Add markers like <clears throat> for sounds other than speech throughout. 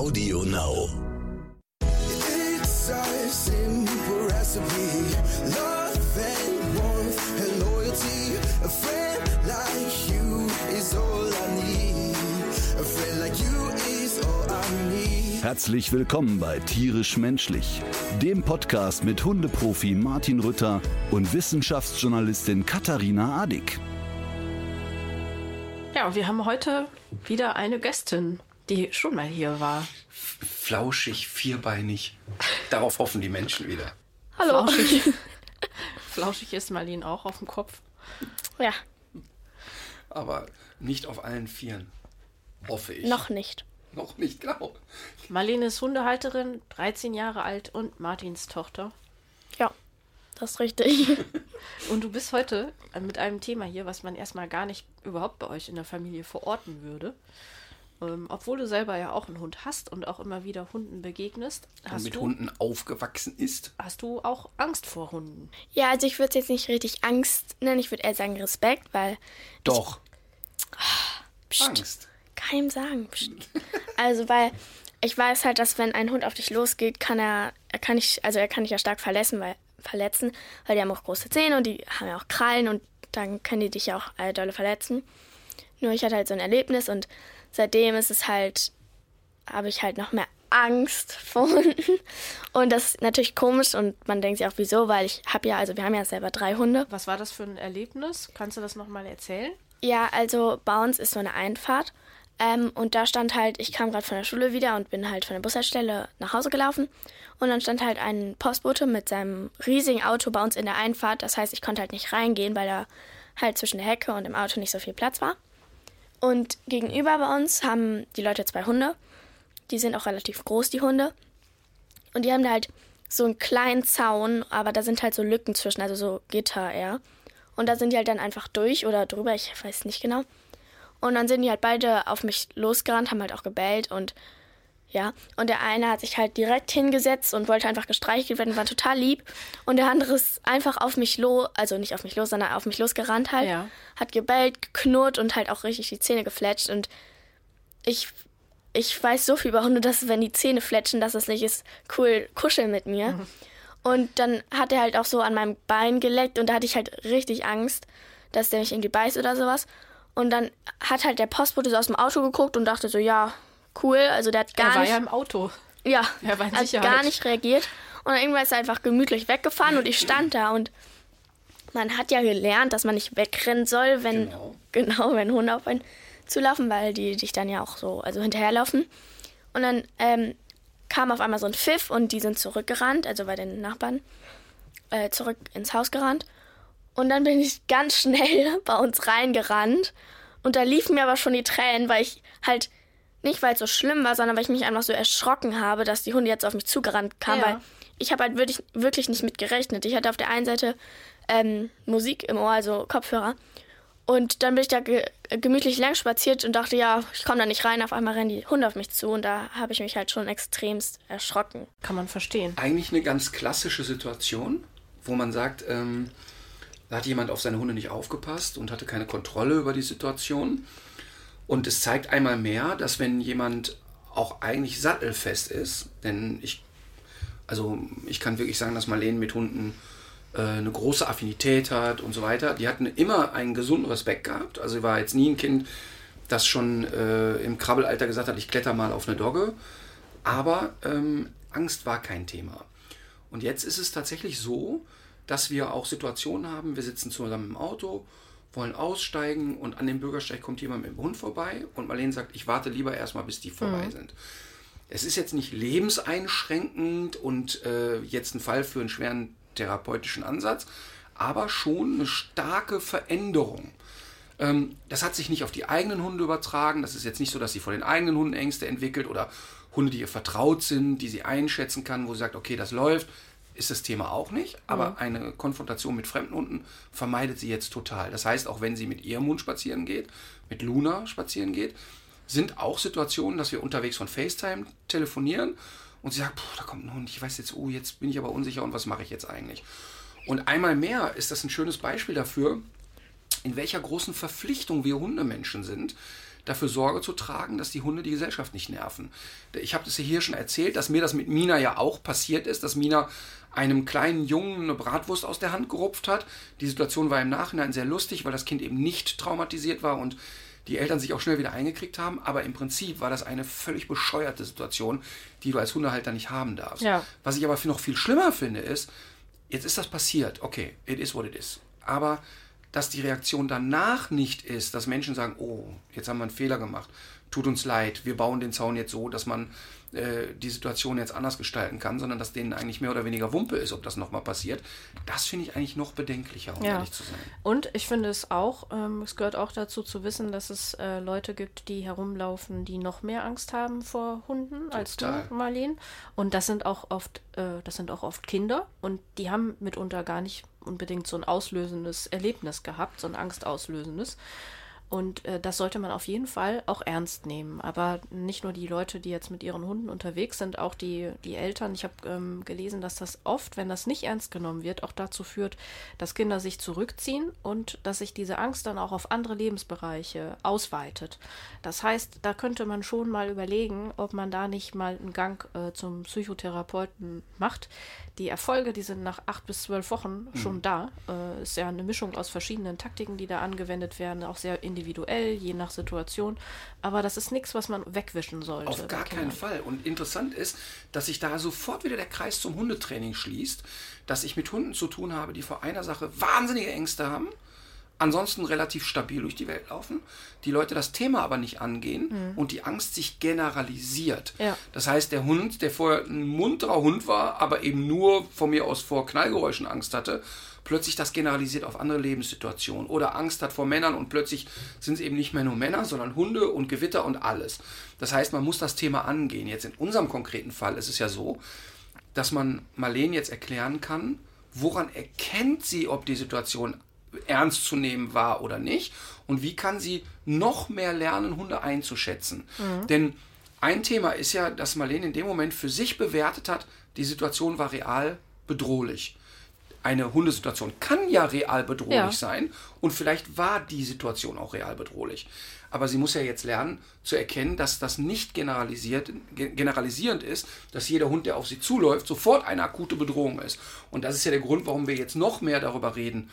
Audio Now. It's a simple recipe. Love and warmth and loyalty. A friend like you is all I need. A friend like you is all I need. Herzlich willkommen bei Tierisch Menschlich, dem Podcast mit Hundeprofi Martin Rütter und Wissenschaftsjournalistin Katharina Adick. Ja, wir haben heute wieder eine Gästin, die schon mal hier war. flauschig, vierbeinig. Darauf hoffen die Menschen wieder. Hallo. Flauschig. <laughs> Flauschig ist Marlene auch auf dem Kopf. Ja, Aber nicht auf allen Vieren. Hoffe ich. noch nicht. Noch nicht, genau. Marlene ist Hundehalterin, 13 Jahre alt und Martins Tochter. Ja, das ist richtig. <laughs> Und du bist heute mit einem Thema hier, was man erstmal gar nicht überhaupt bei euch in der Familie verorten würde. Ähm, obwohl du selber ja auch einen Hund hast und auch immer wieder Hunden begegnest, Und hast, mit du, Hunden aufgewachsen ist. hast du auch Angst vor Hunden. ja, also ich würde es jetzt nicht richtig Angst nennen, ich würde eher sagen Respekt, weil Doch. Psst, Angst. keinem sagen. Also weil ich weiß halt, dass wenn ein Hund auf dich losgeht, kann er, er kann nicht, also er kann dich ja stark verletzen, weil verletzen, weil die haben auch große Zähne und die haben ja auch Krallen und dann können die dich ja auch äh, dolle verletzen. Nur ich hatte halt so ein Erlebnis und seitdem ist es halt, habe ich halt noch mehr Angst <laughs> vor Hunden. Und das ist natürlich komisch und man denkt sich auch, wieso, weil ich habe ja, also wir haben ja selber drei Hunde. Was war das für ein Erlebnis? Kannst du das nochmal erzählen? Ja, also bei uns ist so eine Einfahrt. Ähm, und da stand halt, ich kam gerade von der Schule wieder und bin halt von der Bushaltestelle nach Hause gelaufen. Und dann stand halt ein Postbote mit seinem riesigen Auto bei uns in der Einfahrt. Das heißt, ich konnte halt nicht reingehen, weil da halt zwischen der Hecke und dem Auto nicht so viel Platz war. Und gegenüber bei uns haben die Leute zwei Hunde. Die sind auch relativ groß, die Hunde. Und die haben da halt so einen kleinen Zaun, aber da sind halt so Lücken zwischen, also so Gitter eher. Und da sind die halt dann einfach durch oder drüber, ich weiß nicht genau. Und dann sind die halt beide auf mich losgerannt, haben halt auch gebellt und ja. Und der eine hat sich halt direkt hingesetzt und wollte einfach gestreichelt werden, war total lieb. Und der andere ist einfach auf mich los, also nicht auf mich los, sondern auf mich losgerannt halt. Ja. Hat gebellt, geknurrt und halt auch richtig die Zähne gefletscht. Und ich, ich weiß so viel über Hunde, dass wenn die Zähne fletschen, dass es nicht ist, cool, kuscheln mit mir. <laughs> Und dann hat er halt auch so an meinem Bein geleckt und da hatte ich halt richtig Angst, dass der mich irgendwie beißt oder sowas. Und dann hat halt der Postbote so aus dem Auto geguckt und dachte so, ja, cool. Also der hat gar er war nicht, ja im Auto. ja, <laughs> er war in hat Sicherheit. gar nicht reagiert. Und dann irgendwann ist er einfach gemütlich weggefahren und ich stand da und man hat ja gelernt, dass man nicht wegrennen soll, wenn Genau. genau, wenn Hunde auf einen zulaufen, weil die dich dann ja auch so also hinterherlaufen. Und dann ähm, kam auf einmal so ein Pfiff und die sind zurückgerannt, also bei den Nachbarn, äh, zurück ins Haus gerannt. Und dann bin ich ganz schnell <laughs> bei uns reingerannt. Und da liefen mir aber schon die Tränen, weil ich halt, nicht weil es so schlimm war, sondern weil ich mich einfach so erschrocken habe, dass die Hunde jetzt auf mich zugerannt kamen. Ja. Weil ich habe halt wirklich, wirklich nicht mit gerechnet. Ich hatte auf der einen Seite ähm, Musik im Ohr, also Kopfhörer. Und dann bin ich da ge gemütlich lang spaziert und dachte, ja, ich komme da nicht rein. Auf einmal rennen die Hunde auf mich zu und da habe ich mich halt schon extremst erschrocken. Kann man verstehen. Eigentlich eine ganz klassische Situation, wo man sagt, ähm, da hat jemand auf seine Hunde nicht aufgepasst und hatte keine Kontrolle über die Situation. Und es zeigt einmal mehr, dass wenn jemand auch eigentlich sattelfest ist, denn ich, also ich kann wirklich sagen, dass Marlene mit Hunden äh, eine große Affinität hat und so weiter. Die hatten immer einen gesunden Respekt gehabt. Also sie war jetzt nie ein Kind, das schon äh, im Krabbelalter gesagt hat, ich kletter mal auf eine Dogge. Aber ähm, Angst war kein Thema. Und jetzt ist es tatsächlich so, dass wir auch Situationen haben, wir sitzen zusammen im Auto, wollen aussteigen und an dem Bürgersteig kommt jemand mit dem Hund vorbei und Marlene sagt, ich warte lieber erstmal, bis die vorbei sind. Es ist jetzt nicht lebenseinschränkend und äh, jetzt ein Fall für einen schweren therapeutischen Ansatz, aber schon eine starke Veränderung. Ähm, das hat sich nicht auf die eigenen Hunde übertragen. Das ist jetzt nicht so, dass sie vor den eigenen Hunden Ängste entwickelt oder Hunde, die ihr vertraut sind, die sie einschätzen kann, wo sie sagt, okay, das läuft, ist das Thema auch nicht. Aber eine Konfrontation mit fremden Hunden vermeidet sie jetzt total. Das heißt, auch wenn sie mit ihrem Hund spazieren geht, mit Luna spazieren geht, sind auch Situationen, dass wir unterwegs von FaceTime telefonieren und sie sagt, Puh, da kommt ein Hund, ich weiß jetzt, oh, jetzt bin ich aber unsicher und was mache ich jetzt eigentlich? Und einmal mehr ist das ein schönes Beispiel dafür, in welcher großen Verpflichtung wir Hundemenschen sind, dafür Sorge zu tragen, dass die Hunde die Gesellschaft nicht nerven. Ich habe das hier schon erzählt, dass mir das mit Mina ja auch passiert ist, dass Mina einem kleinen Jungen eine Bratwurst aus der Hand gerupft hat. Die Situation war im Nachhinein sehr lustig, weil das Kind eben nicht traumatisiert war und die Eltern sich auch schnell wieder eingekriegt haben. Aber im Prinzip war das eine völlig bescheuerte Situation, die du als Hundehalter nicht haben darfst. Ja. Was ich aber noch viel schlimmer finde, ist, jetzt ist das passiert. Okay, it is what it is. Aber dass die Reaktion danach nicht ist, dass Menschen sagen, oh, jetzt haben wir einen Fehler gemacht, tut uns leid, wir bauen den Zaun jetzt so, dass man äh, die Situation jetzt anders gestalten kann, sondern dass denen eigentlich mehr oder weniger Wumpe ist, ob das nochmal passiert. Das finde ich eigentlich noch bedenklicher, um Ja. ehrlich zu sein. Und ich finde es auch, ähm, es gehört auch dazu zu wissen, dass es äh, Leute gibt, die herumlaufen, die noch mehr Angst haben vor Hunden als Total. du, Marlene. Und das sind auch oft, äh, das sind auch oft Kinder und die haben mitunter gar nicht unbedingt so ein auslösendes Erlebnis gehabt, so ein angstauslösendes. Und äh, das sollte man auf jeden Fall auch ernst nehmen. Aber nicht nur die Leute, die jetzt mit ihren Hunden unterwegs sind, auch die, die Eltern. Ich habe ähm, gelesen, dass das oft, wenn das nicht ernst genommen wird, auch dazu führt, dass Kinder sich zurückziehen und dass sich diese Angst dann auch auf andere Lebensbereiche ausweitet. Das heißt, da könnte man schon mal überlegen, ob man da nicht mal einen Gang äh, zum Psychotherapeuten macht. Die Erfolge, die sind nach acht bis zwölf Wochen schon da. Äh, ist ja eine Mischung aus verschiedenen Taktiken, die da angewendet werden, auch sehr individuell, je nach Situation. Aber das ist nichts, was man wegwischen sollte. Auf gar keinen. Fall. Und interessant ist, dass sich da sofort wieder der Kreis zum Hundetraining schließt, dass ich mit Hunden zu tun habe, die vor einer Sache wahnsinnige Ängste haben, ansonsten relativ stabil durch die Welt laufen, die Leute das Thema aber nicht angehen und die Angst sich generalisiert. Ja. Das heißt, der Hund, der vorher ein munterer Hund war, aber eben nur von mir aus vor Knallgeräuschen Angst hatte, plötzlich das generalisiert auf andere Lebenssituationen oder Angst hat vor Männern und plötzlich sind es eben nicht mehr nur Männer, sondern Hunde und Gewitter und alles. Das heißt, man muss das Thema angehen. Jetzt in unserem konkreten Fall ist es ja so, dass man Marlene jetzt erklären kann, woran erkennt sie, ob die Situation ernst zu nehmen war oder nicht und wie kann sie noch mehr lernen, Hunde einzuschätzen. Denn ein Thema ist ja, dass Marlene in dem Moment für sich bewertet hat, die Situation war real bedrohlich. Eine Hundesituation kann ja real bedrohlich Ja. sein und vielleicht war die Situation auch real bedrohlich. Aber sie muss ja jetzt lernen zu erkennen, dass das nicht generalisiert, ge- generalisierend ist, dass jeder Hund, der auf sie zuläuft, sofort eine akute Bedrohung ist. Und das ist ja der Grund, warum wir jetzt noch mehr darüber reden,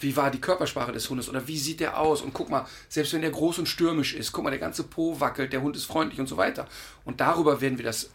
wie war die Körpersprache des Hundes oder wie sieht der aus? Und guck mal, selbst wenn der groß und stürmisch ist, guck mal, der ganze Po wackelt, der Hund ist freundlich und so weiter. Und darüber werden wir das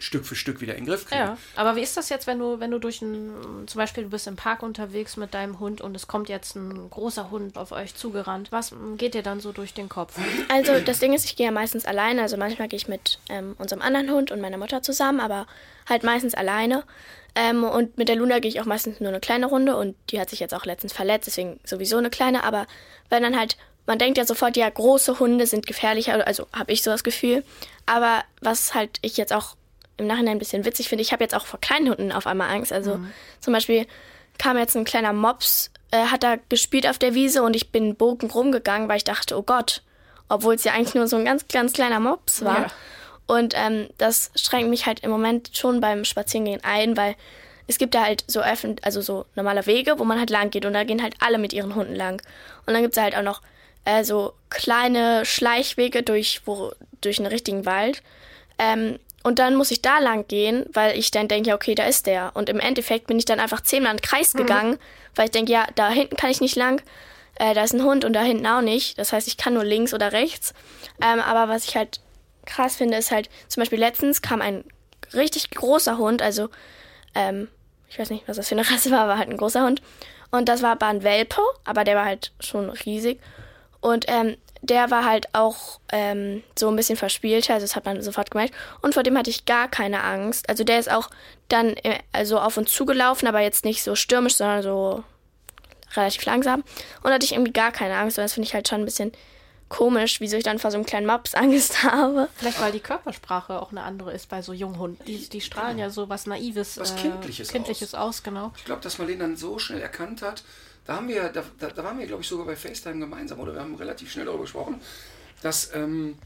Stück für Stück wieder in den Griff kriegen. Ja, aber wie ist das jetzt, wenn du, wenn du durch ein, zum Beispiel du bist im Park unterwegs mit deinem Hund und es kommt jetzt ein großer Hund auf euch zugerannt? Was geht dir dann so durch den Kopf? Also das Ding ist, ich gehe ja meistens alleine. Also manchmal gehe ich mit ähm, unserem anderen Hund und meiner Mutter zusammen, aber halt meistens alleine. Ähm, und mit der Luna gehe ich auch meistens nur eine kleine Runde und die hat sich jetzt auch letztens verletzt, deswegen sowieso eine kleine. Aber wenn dann halt, man denkt ja sofort, ja, große Hunde sind gefährlicher, also habe ich so das Gefühl. Aber was halt ich jetzt auch im Nachhinein ein bisschen witzig finde, ich habe jetzt auch vor kleinen Hunden auf einmal Angst. Also zum Beispiel kam jetzt ein kleiner Mops, äh, hat da gespielt auf der Wiese und ich bin Bogen rumgegangen, weil ich dachte, oh Gott, obwohl es ja eigentlich nur so ein ganz, ganz kleiner Mops war. Ja. Und ähm, das schränkt mich halt im Moment schon beim Spazierengehen ein, weil es gibt da halt so öffentlich, also so normale Wege, wo man halt lang geht und da gehen halt alle mit ihren Hunden lang. Und dann gibt es halt auch noch äh, so kleine Schleichwege durch, wo, durch einen richtigen Wald. Ähm, und dann muss ich da lang gehen, weil ich dann denke, ja, okay, da ist der. Und im Endeffekt bin ich dann einfach zehnmal in den Kreis gegangen, weil ich denke, ja, da hinten kann ich nicht lang, äh, da ist ein Hund und da hinten auch nicht. Das heißt, ich kann nur links oder rechts. Ähm, aber was ich halt krass finde, ist halt, zum Beispiel letztens kam ein richtig großer Hund, also, ähm, ich weiß nicht, was das für eine <laughs> Rasse war, aber halt ein großer Hund. Und das war aber ein Welpe, aber der war halt schon riesig. Und ähm, der war halt auch ähm, so ein bisschen verspielter, also das hat man sofort gemerkt. Und vor dem hatte ich gar keine Angst. Also der ist auch dann äh, also auf uns zugelaufen, aber jetzt nicht so stürmisch, sondern so relativ langsam. Und da hatte ich irgendwie gar keine Angst. Und das finde ich halt schon ein bisschen komisch, wieso ich dann vor so einem kleinen Mops <laughs> Angst habe. Vielleicht, weil die Körpersprache auch eine andere ist bei so Junghunden. Die, die strahlen ja so was Naives, Was äh, Kindliches Kindliches aus. genau. Ich glaube, dass Marlene dann so schnell erkannt hat, da haben wir, da, da, da waren wir, glaube ich, sogar bei FaceTime gemeinsam oder wir haben relativ schnell darüber gesprochen, dass ähm,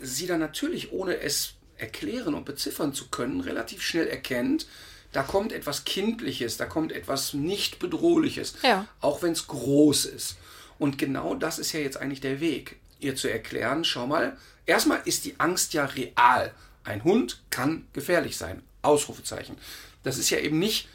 sie dann natürlich, ohne es erklären und beziffern zu können, relativ schnell erkennt, da kommt etwas Kindliches, da kommt etwas nicht Bedrohliches, Ja. auch wenn es groß ist. Und genau das ist ja jetzt eigentlich der Weg. ihr zu erklären, schau mal, erstmal ist die Angst ja real. Ein Hund kann gefährlich sein. Ausrufezeichen. Das ist ja eben nicht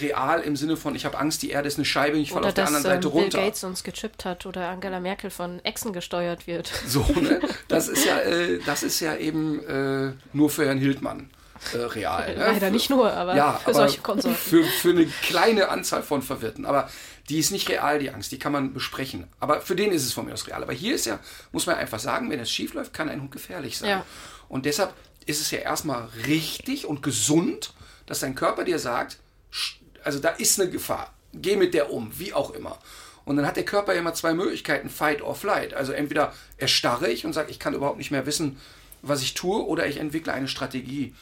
real im Sinne von, ich habe Angst, die Erde ist eine Scheibe, ich falle auf der anderen Seite ähm, Bill runter. Gates uns gechippt hat oder Angela Merkel von Echsen gesteuert wird. <laughs> So, ne? Das ist ja, äh, das ist ja eben äh, nur für Herrn Hildmann äh, real. Ne? Leider nicht nur, aber ja, für aber solche Konsorten. Für, für eine kleine Anzahl von Verwirrten. Aber die ist nicht real, die Angst. Die kann man besprechen. Aber für den ist es von mir aus real. Aber hier ist ja, muss man einfach sagen, wenn es schief läuft, kann ein Hund gefährlich sein. Ja. Und deshalb ist es ja erstmal richtig und gesund, dass dein Körper dir sagt, also da ist eine Gefahr. Geh mit der um, wie auch immer. Und dann hat der Körper ja immer zwei Möglichkeiten, Fight or Flight. Also entweder erstarre ich und sage, ich kann überhaupt nicht mehr wissen, was ich tue, oder ich entwickle eine Strategie.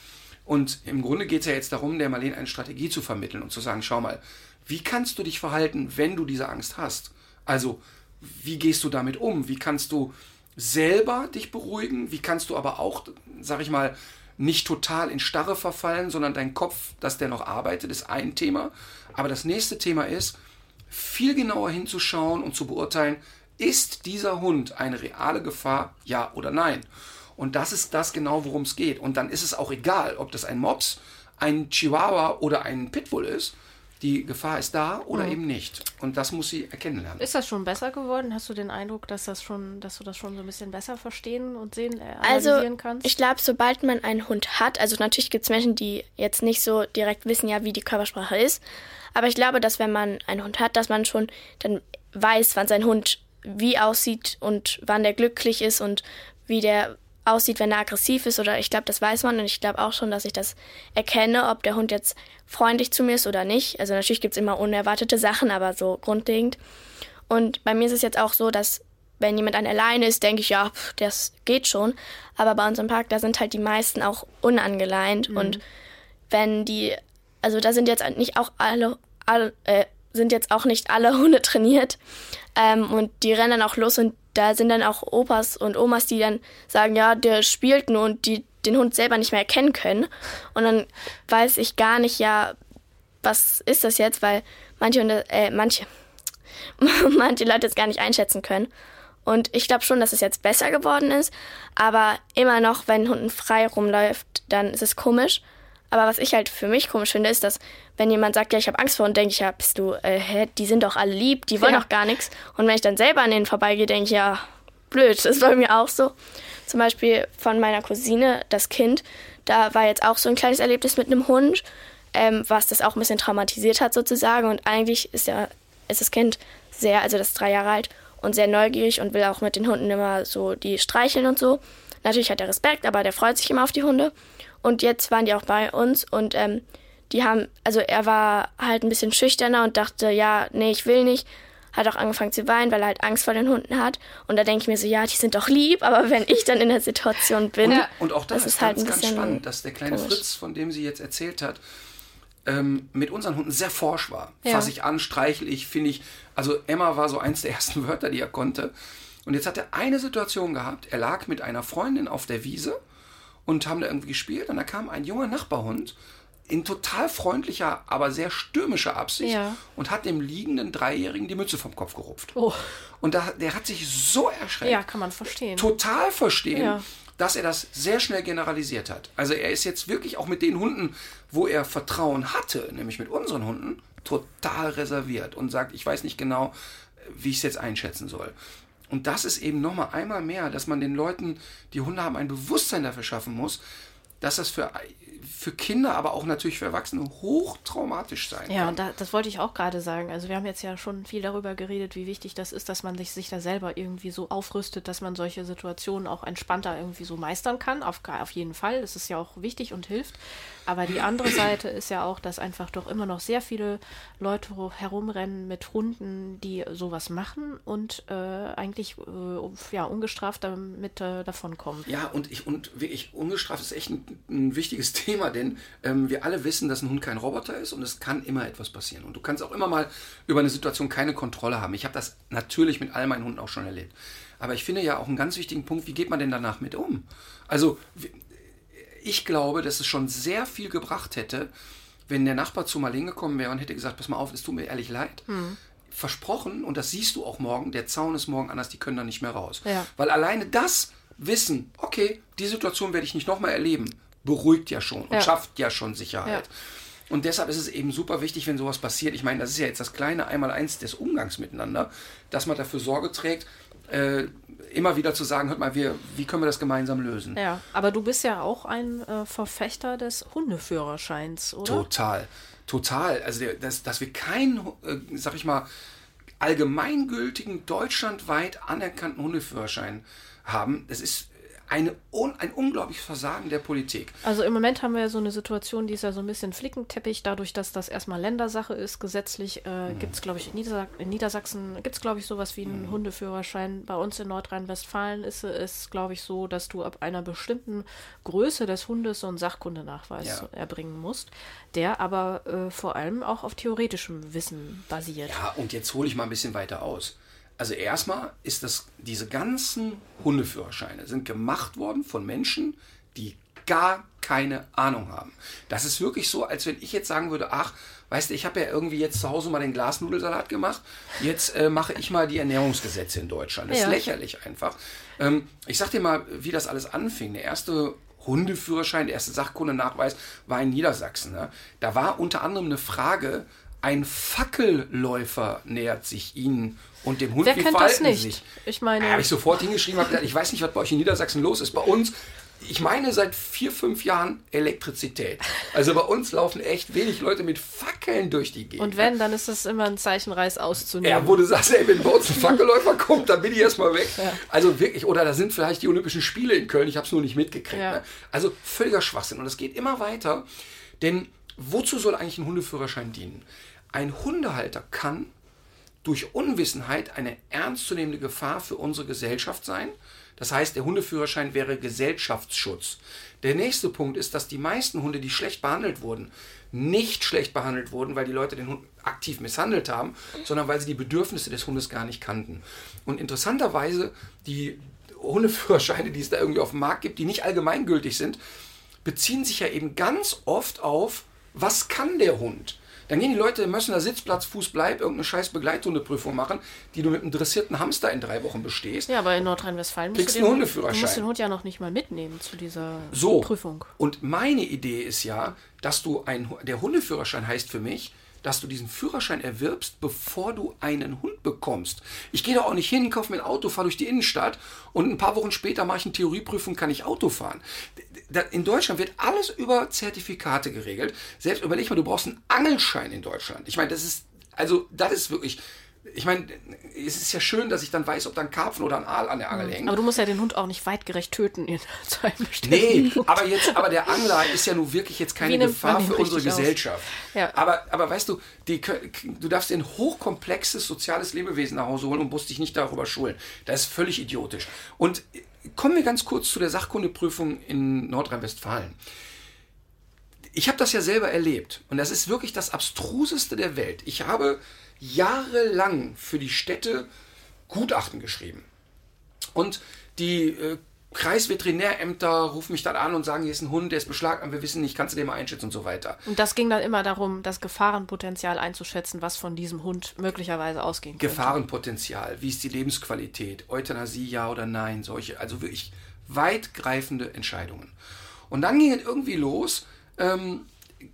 Und im Grunde geht es ja jetzt darum, der Marlene eine Strategie zu vermitteln und zu sagen, schau mal, wie kannst du dich verhalten, wenn du diese Angst hast? Also, wie gehst du damit um? Wie kannst du selber dich beruhigen? Wie kannst du aber auch, sag ich mal, nicht total in Starre verfallen, sondern dein Kopf, dass der noch arbeitet, ist ein Thema. Aber das nächste Thema ist, viel genauer hinzuschauen und zu beurteilen, ist dieser Hund eine reale Gefahr, ja oder nein? Und das ist das genau, worum es geht. Und dann ist es auch egal, ob das ein Mops, ein Chihuahua oder ein Pitbull ist. Die Gefahr ist da oder eben nicht. Und das muss sie erkennen lernen. Ist das schon besser geworden? Hast du den Eindruck, dass das schon, dass du das schon so ein bisschen besser verstehen und sehen, äh, Also, analysieren kannst? ich glaube, sobald man einen Hund hat, also natürlich gibt es Menschen, die jetzt nicht so direkt wissen, ja, wie die Körpersprache ist. Aber ich glaube, dass wenn man einen Hund hat, dass man schon dann weiß, wann sein Hund wie aussieht und wann der glücklich ist und wie der aussieht, wenn er aggressiv ist. Oder ich glaube, das weiß man und ich glaube auch schon, dass ich das erkenne, ob der Hund jetzt freundlich zu mir ist oder nicht. Also natürlich gibt es immer unerwartete Sachen, aber so grundlegend. Und bei mir ist es jetzt auch so, dass wenn jemand an alleine ist, denke ich, ja, pff, das geht schon. Aber bei uns im Park, da sind halt die meisten auch unangeleint. Und wenn die, also da sind jetzt nicht auch alle, alle äh, sind jetzt auch nicht alle <laughs> Hunde trainiert. Ähm, und die rennen dann auch los und da sind dann auch Opas und Omas, die dann sagen, ja, der spielt nur und die den Hund selber nicht mehr erkennen können. Und dann weiß ich gar nicht, ja, was ist das jetzt, weil manche Hunde, äh, manche, <laughs> manche Leute es gar nicht einschätzen können. Und ich glaube schon, dass es jetzt besser geworden ist. Aber immer noch, wenn ein Hund frei rumläuft, dann ist es komisch. Aber was ich halt für mich komisch finde, ist, dass wenn jemand sagt, ja, ich habe Angst vor und denke ich, ja, bist du, äh, hä, die sind doch alle lieb, die wollen Ja. doch gar nichts. Und wenn ich dann selber an denen vorbeigehe, denke ich, ja, blöd, das <laughs> ist bei mir auch so. Zum Beispiel von meiner Cousine, das Kind, da war jetzt auch so ein kleines Erlebnis mit einem Hund, ähm, was das auch ein bisschen traumatisiert hat sozusagen. Und eigentlich ist, ja, ist das Kind sehr, also das ist drei Jahre alt und sehr neugierig und will auch mit den Hunden immer so die streicheln und so. Natürlich hat er Respekt, aber der freut sich immer auf die Hunde. Und jetzt waren die auch bei uns und ähm, die haben, also er war halt ein bisschen schüchterner und dachte, ja, nee, ich will nicht. Hat auch angefangen zu weinen, weil er halt Angst vor den Hunden hat. Und da denke ich mir so, ja, die sind doch lieb, aber wenn ich dann in der Situation bin, Ja. Und auch das, das ist ist halt ganz, ein ganz bisschen spannend, dass der kleine komisch. Fritz, von dem sie jetzt erzählt hat, ähm, mit unseren Hunden sehr forsch war. Ja. Fass ich an, streichel ich, finde ich. Also Emma war so eins der ersten <laughs> Wörter, die er konnte. Und jetzt hat er eine Situation gehabt. Er lag mit einer Freundin auf der Wiese und haben da irgendwie gespielt. Und da kam ein junger Nachbarhund in total freundlicher, aber sehr stürmischer Absicht Ja. und hat dem liegenden Dreijährigen die Mütze vom Kopf gerupft. Oh. Und da, der hat sich so erschreckt ja, kann man verstehen. total verstehen, Ja. dass er das sehr schnell generalisiert hat. Also er ist jetzt wirklich auch mit den Hunden, wo er Vertrauen hatte, nämlich mit unseren Hunden, total reserviert und sagt, ich weiß nicht genau, wie ich es jetzt einschätzen soll. Und das ist eben nochmal einmal mehr, dass man den Leuten, die Hunde haben, ein Bewusstsein dafür schaffen muss, dass das für, für Kinder, aber auch natürlich für Erwachsene hochtraumatisch sein Ja, kann. und da, das wollte ich auch gerade sagen. Also wir haben jetzt ja schon viel darüber geredet, wie wichtig das ist, dass man sich, sich da selber irgendwie so aufrüstet, dass man solche Situationen auch entspannter irgendwie so meistern kann. Auf, auf jeden Fall. Das ist ja auch wichtig und hilft. Aber die andere Seite ist ja auch, dass einfach doch immer noch sehr viele Leute herumrennen mit Hunden, die sowas machen und äh, eigentlich äh, ja, ungestraft damit äh, davonkommen. Ja, und ich und wirklich ungestraft ist echt ein, ein wichtiges <laughs> Thema, denn ähm, wir alle wissen, dass ein Hund kein Roboter ist und es kann immer etwas passieren. Und du kannst auch immer mal über eine Situation keine Kontrolle haben. Ich habe das natürlich mit all meinen Hunden auch schon erlebt. Aber ich finde ja auch einen ganz wichtigen Punkt, wie geht man denn danach mit um? Also ich glaube, dass es schon sehr viel gebracht hätte, wenn der Nachbar zu Marlene gekommen wäre und hätte gesagt, pass mal auf, es tut mir ehrlich leid. versprochen, und das siehst du auch morgen, der Zaun ist morgen anders, die können da nicht mehr raus. Ja. Weil alleine das Wissen, okay, die Situation werde ich nicht nochmal erleben, beruhigt ja schon und Ja. schafft ja schon Sicherheit. Ja. Und deshalb ist es eben super wichtig, wenn sowas passiert. Ich meine, das ist ja jetzt das kleine Einmaleins des Umgangs miteinander, dass man dafür Sorge trägt, äh, immer wieder zu sagen, hört mal, wir, wie können wir das gemeinsam lösen? Ja, aber du bist ja auch ein äh, Verfechter des Hundeführerscheins, oder? Total, total. Also, der, dass, dass wir keinen, äh, sag ich mal, allgemeingültigen, deutschlandweit anerkannten Hundeführerschein haben, das ist eine, un, ein unglaubliches Versagen der Politik. Also im Moment haben wir ja so eine Situation, die ist ja so ein bisschen Flickenteppich, dadurch, dass das erstmal Ländersache ist. Gesetzlich äh, gibt es, glaube ich, in, Niedersa in Niedersachsen gibt es, glaube ich, sowas wie einen Hundeführerschein. Bei uns in Nordrhein-Westfalen ist es, glaube ich, so, dass du ab einer bestimmten Größe des Hundes so einen Sachkundenachweis Ja. erbringen musst, der aber äh, vor allem auch auf theoretischem Wissen basiert. Ja, und jetzt hole ich mal ein bisschen weiter aus. Also erstmal ist das, diese ganzen Hundeführerscheine sind gemacht worden von Menschen, die gar keine Ahnung haben. Das ist wirklich so, als wenn ich jetzt sagen würde, ach, weißt du, ich habe ja irgendwie jetzt zu Hause mal den Glasnudelsalat gemacht, jetzt äh, mache ich mal die Ernährungsgesetze in Deutschland. Das ist Ja. lächerlich einfach. Ähm, ich sag dir mal, wie das alles anfing. Der erste Hundeführerschein, der erste Sachkundenachweis war in Niedersachsen. Ne? Da war unter anderem eine Frage, ein Fackelläufer nähert sich Ihnen und dem Hund. Wer kennt das nicht? Sich? Ich meine- Da habe ich sofort hingeschrieben, habe gesagt, ich weiß nicht, was bei euch in Niedersachsen los ist. Bei uns, ich meine seit vier, fünf Jahren Elektrizität. Also bei uns laufen echt wenig Leute mit Fackeln durch die Gegend. Und wenn, dann ist das immer ein Zeichen, Reis auszunehmen. Ja, wo du sagst, ey, wenn bei uns ein Fackelläufer kommt, dann bin ich erstmal weg. Also wirklich, oder da sind vielleicht die Olympischen Spiele in Köln, ich habe es nur nicht mitgekriegt. Ja. Ne? Also völliger Schwachsinn. Und es geht immer weiter, denn wozu soll eigentlich ein Hundeführerschein dienen? Ein Hundehalter kann durch Unwissenheit eine ernstzunehmende Gefahr für unsere Gesellschaft sein. Das heißt, der Hundeführerschein wäre Gesellschaftsschutz. Der nächste Punkt ist, dass die meisten Hunde, die schlecht behandelt wurden, nicht schlecht behandelt wurden, weil die Leute den Hund aktiv misshandelt haben, sondern weil sie die Bedürfnisse des Hundes gar nicht kannten. Und interessanterweise, die Hundeführerscheine, die es da irgendwie auf dem Markt gibt, die nicht allgemeingültig sind, beziehen sich ja eben ganz oft auf, was kann der Hund? Dann gehen die Leute, müssen da Sitzplatz, Fuß, Bleib, irgendeine scheiß Begleithundeprüfung machen, die du mit einem dressierten Hamster in drei Wochen bestehst. Ja, aber in Nordrhein-Westfalen musst du den, einen Hund- du Hundeführerschein. musst den Hund ja noch nicht mal mitnehmen zu dieser So. Prüfung. Und meine Idee ist ja, dass du ein, der Hundeführerschein heißt für mich, dass du diesen Führerschein erwirbst, bevor du einen Hund bekommst. Ich gehe da auch nicht hin, kaufe mir ein Auto, fahre durch die Innenstadt und ein paar Wochen später mache ich eine Theorieprüfung, kann ich Auto fahren. In Deutschland wird alles über Zertifikate geregelt. Selbst überleg mal, du brauchst einen Angelschein in Deutschland. Ich meine, das ist, also das ist wirklich, ich meine, es ist ja schön, dass ich dann weiß, ob da ein Karpfen oder ein Aal an der Angel hängt. Aber du musst ja den Hund auch nicht weitgerecht töten in <laughs> einem Nee, Minute. aber jetzt, aber der Angler ist ja nun wirklich jetzt keine Gefahr für unsere? Gesellschaft. Ja. Aber, aber weißt du, die, du darfst dir ein hochkomplexes soziales Lebewesen nach Hause holen und musst dich nicht darüber schulen. Das ist völlig idiotisch. Und äh, kommen wir ganz kurz zu der Sachkundeprüfung in Nordrhein-Westfalen. Ich habe das ja selber erlebt und das ist wirklich das Abstruseste der Welt. Ich habe jahrelang für die Städte Gutachten geschrieben. Und die äh, Kreisveterinärämter rufen mich dann an und sagen, hier ist ein Hund, der ist beschlagnahmt, wir wissen nicht, kannst du den mal einschätzen und so weiter. Und das ging dann immer darum, das Gefahrenpotenzial einzuschätzen, was von diesem Hund möglicherweise ausgehen könnte. Gefahrenpotenzial, wie ist die Lebensqualität, Euthanasie ja oder nein, solche, also wirklich weitgreifende Entscheidungen. Und dann ging es irgendwie los, ähm,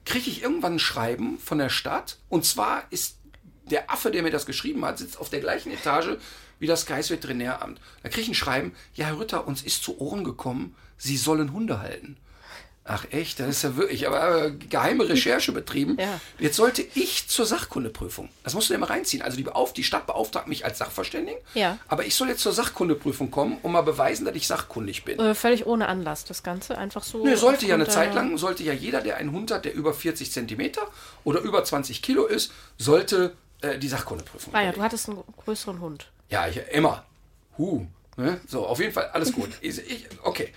kriege ich irgendwann ein Schreiben von der Stadt und zwar ist der Affe, der mir das geschrieben hat, sitzt auf der gleichen Etage wie das Kreisveterinäramt. Da kriege ich ein Schreiben, ja Herr Rütter, uns ist zu Ohren gekommen, Sie sollen Hunde halten. Ach echt, das ist ja wirklich, aber äh, geheime Recherche betrieben. Ja. Jetzt sollte ich zur Sachkundeprüfung. Das musst du dir mal reinziehen. Also die, Beauf die Stadt beauftragt mich als Sachverständigen, Ja. aber ich soll jetzt zur Sachkundeprüfung kommen, um mal beweisen, dass ich sachkundig bin. Äh, völlig ohne Anlass, das Ganze einfach so. Nö, sollte ja eine Zeit lang, sollte ja jeder, der einen Hund hat, der über 40 Zentimeter oder über 20 Kilo ist, sollte äh, die Sachkundeprüfung. Ah ja, du hattest einen größeren Hund. Ja, ich, immer. Huh. Ne? So, auf jeden Fall, alles gut. <laughs> ich, ich, okay.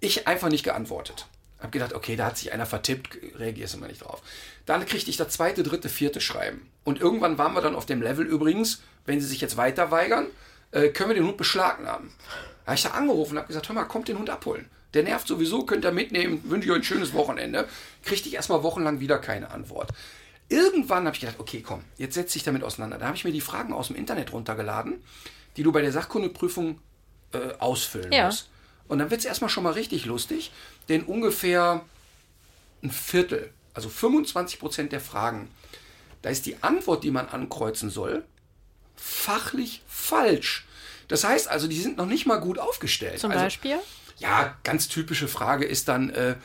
Ich einfach nicht geantwortet. Hab gedacht, okay, da hat sich einer vertippt, reagierst du mal nicht drauf. Dann kriegte ich das zweite, dritte, vierte Schreiben. Und irgendwann waren wir dann auf dem Level übrigens, wenn sie sich jetzt weiter weigern, äh, können wir den Hund beschlagnahmen. Da habe ich da angerufen und habe gesagt, hör mal, kommt den Hund abholen. Der nervt sowieso, könnt ihr mitnehmen, wünsche ich euch ein schönes Wochenende. Kriegte ich erstmal wochenlang wieder keine Antwort. Irgendwann habe ich gedacht, okay, komm, jetzt setz dich damit auseinander. Da habe ich mir die Fragen aus dem Internet runtergeladen, die du bei der Sachkundeprüfung äh, ausfüllen Ja. musst. Und dann wird es erstmal schon mal richtig lustig, denn ungefähr ein Viertel, also 25 Prozent der Fragen, da ist die Antwort, die man ankreuzen soll, fachlich falsch. Das heißt also, die sind noch nicht mal gut aufgestellt. Zum also, Beispiel? ja, ganz typische Frage ist dann, äh,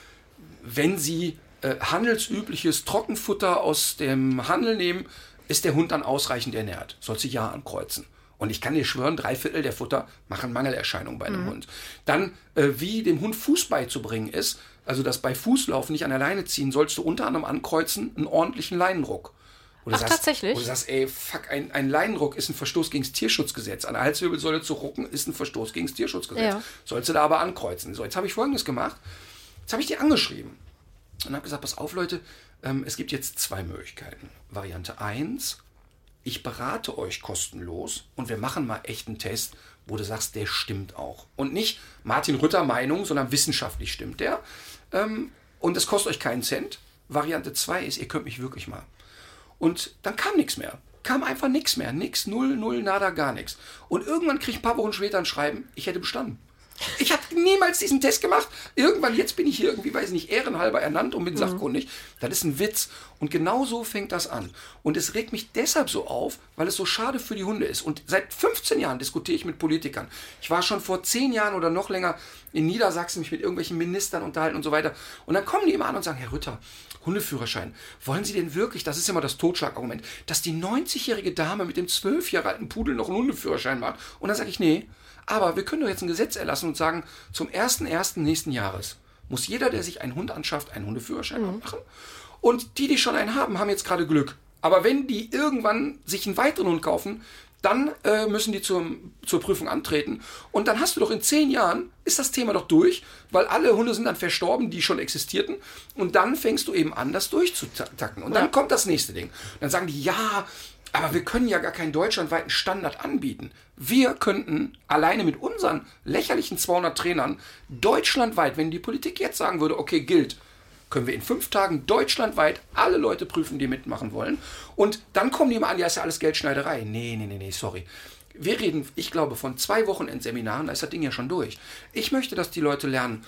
wenn Sie äh, handelsübliches Trockenfutter aus dem Handel nehmen, ist der Hund dann ausreichend ernährt? Soll sie ja ankreuzen. Und ich kann dir schwören, drei Viertel der Futter machen Mangelerscheinungen bei einem Hund. Dann, äh, wie dem Hund Fuß beizubringen ist, also das bei Fußlaufen nicht an der Leine ziehen, sollst du unter anderem ankreuzen, einen ordentlichen Leinenruck. Oder Ach, tatsächlich? Oder sagst, ey, fuck, ein, ein Leinenruck ist ein Verstoß gegen das Tierschutzgesetz. An der Halswirbelsäule zu rucken ist ein Verstoß gegen das Tierschutzgesetz. Ja. Sollst du da aber ankreuzen. So, jetzt habe ich Folgendes gemacht. Jetzt habe ich die angeschrieben und habe gesagt, pass auf Leute, ähm, es gibt jetzt zwei Möglichkeiten. Variante 1, ich berate euch kostenlos und wir machen mal echt einen Test, wo du sagst, der stimmt auch. Und nicht Martin Rütter Meinung, sondern wissenschaftlich stimmt der. Ähm, und es kostet euch keinen Cent. Variante 2 ist, ihr könnt mich wirklich mal. Und dann kam nichts mehr. Kam einfach nichts mehr. Nix, null, null, nada, gar nichts. Und irgendwann krieg ich ein paar Wochen später ein Schreiben, ich hätte bestanden. Ich habe niemals diesen Test gemacht. Irgendwann, jetzt bin ich hier irgendwie, weiß ich nicht, ehrenhalber ernannt und bin sachkundig. Das ist ein Witz. Und genau so fängt das an. Und es regt mich deshalb so auf, weil es so schade für die Hunde ist. Und seit 15 Jahren diskutiere ich mit Politikern. Ich war schon vor 10 Jahren oder noch länger in Niedersachsen, mich mit irgendwelchen Ministern unterhalten und so weiter. Und dann kommen die immer an und sagen, Herr Rütter, Hundeführerschein. Wollen Sie denn wirklich, das ist immer das Totschlagargument, dass die 90-jährige Dame mit dem 12 Jahre alten Pudel noch einen Hundeführerschein macht? Und dann sage ich, nee, aber wir können doch jetzt ein Gesetz erlassen und sagen, zum 1.1. nächsten Jahres muss jeder, der sich einen Hund anschafft, einen Hundeführerschein machen. Und die, die schon einen haben, haben jetzt gerade Glück. Aber wenn die irgendwann sich einen weiteren Hund kaufen, dann äh, müssen die zum, zur Prüfung antreten. Und dann hast du doch in zehn Jahren, ist das Thema doch durch, weil alle Hunde sind dann verstorben, die schon existierten. Und dann fängst du eben an, das durchzutacken. Und dann kommt das nächste Ding. dann sagen die, ja, aber wir können ja gar keinen deutschlandweiten Standard anbieten. Wir könnten alleine mit unseren lächerlichen 200 Trainern deutschlandweit, wenn die Politik jetzt sagen würde, okay, gilt, können wir in fünf Tagen deutschlandweit alle Leute prüfen, die mitmachen wollen. Und dann kommen die immer an, ja, ist ja alles Geldschneiderei. Nee, nee, nee, nee, sorry. Wir reden, ich glaube, von zwei Wochenendseminaren, da ist das Ding ja schon durch. Ich möchte, dass die Leute lernen,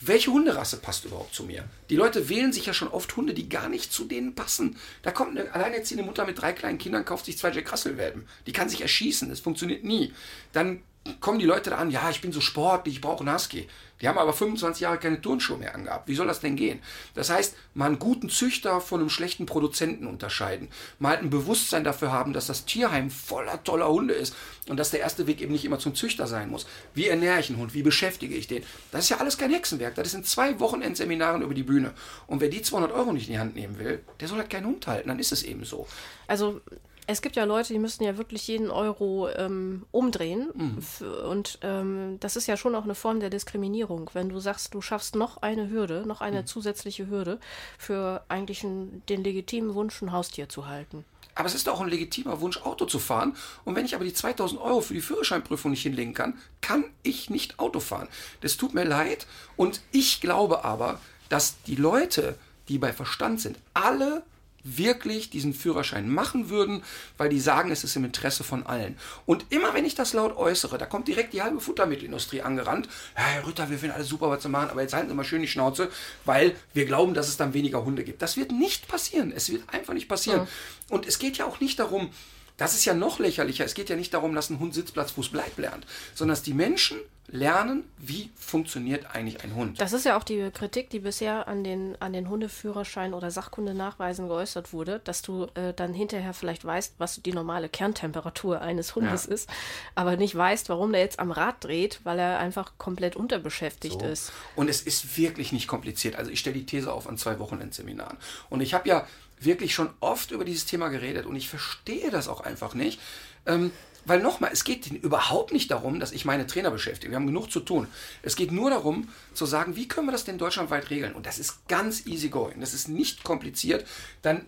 welche Hunderasse passt überhaupt zu mir? Die Leute wählen sich ja schon oft Hunde, die gar nicht zu denen passen. Da kommt eine alleinerziehende Mutter mit drei kleinen Kindern, kauft sich zwei Jack Russell-Welpen. Die kann sich erschießen, das funktioniert nie. Dann kommen die Leute da an, ja, ich bin so sportlich, ich brauche einen Husky. Die haben aber 25 Jahre keine Turnschuhe mehr angehabt. Wie soll das denn gehen? Das heißt, mal einen guten Züchter von einem schlechten Produzenten unterscheiden. Mal ein Bewusstsein dafür haben, dass das Tierheim voller toller Hunde ist und dass der erste Weg eben nicht immer zum Züchter sein muss. Wie ernähre ich einen Hund? Wie beschäftige ich den? Das ist ja alles kein Hexenwerk. Das sind zwei Wochenendseminaren über die Bühne. Und wer die 200 Euro nicht in die Hand nehmen will, der soll halt keinen Hund halten. Dann ist es eben so. Also es gibt ja Leute, die müssen ja wirklich jeden Euro ähm, umdrehen. F- Und ähm, das ist ja schon auch eine Form der Diskriminierung, wenn du sagst, du schaffst noch eine Hürde, noch eine zusätzliche Hürde für eigentlich einen, den legitimen Wunsch, ein Haustier zu halten. Aber es ist auch ein legitimer Wunsch, Auto zu fahren. Und wenn ich aber die 2000 Euro für die Führerscheinprüfung nicht hinlegen kann, kann ich nicht Auto fahren. Das tut mir leid. Und ich glaube aber, dass die Leute, die bei Verstand sind, alle wirklich diesen Führerschein machen würden, weil die sagen, es ist im Interesse von allen. Und immer wenn ich das laut äußere, da kommt direkt die halbe Futtermittelindustrie angerannt. Ja, Herr Rütter, wir finden alles super, was zu machen, aber jetzt halten Sie mal schön die Schnauze, weil wir glauben, dass es dann weniger Hunde gibt. Das wird nicht passieren. Es wird einfach nicht passieren. Und es geht ja auch nicht darum, das ist ja noch lächerlicher. Es geht ja nicht darum, dass ein Hund Sitzplatz, Fuß, Bleib lernt, sondern dass die Menschen lernen, wie funktioniert eigentlich ein Hund. Das ist ja auch die Kritik, die bisher an den, an den Hundeführerschein oder Sachkundenachweisen geäußert wurde, dass du äh, dann hinterher vielleicht weißt, was die normale Kerntemperatur eines Hundes Ja. ist, aber nicht weißt, warum der jetzt am Rad dreht, weil er einfach komplett unterbeschäftigt So. ist. Und es ist wirklich nicht kompliziert. Also ich stelle die These auf an zwei Wochenendseminaren. Und ich habe ja wirklich schon oft über dieses Thema geredet und ich verstehe das auch einfach nicht. Ähm, weil nochmal, es geht überhaupt nicht darum, dass ich meine Trainer beschäftige. Wir haben genug zu tun. Es geht nur darum, zu sagen, wie können wir das denn deutschlandweit regeln? Und das ist ganz easy going. Das ist nicht kompliziert. Dann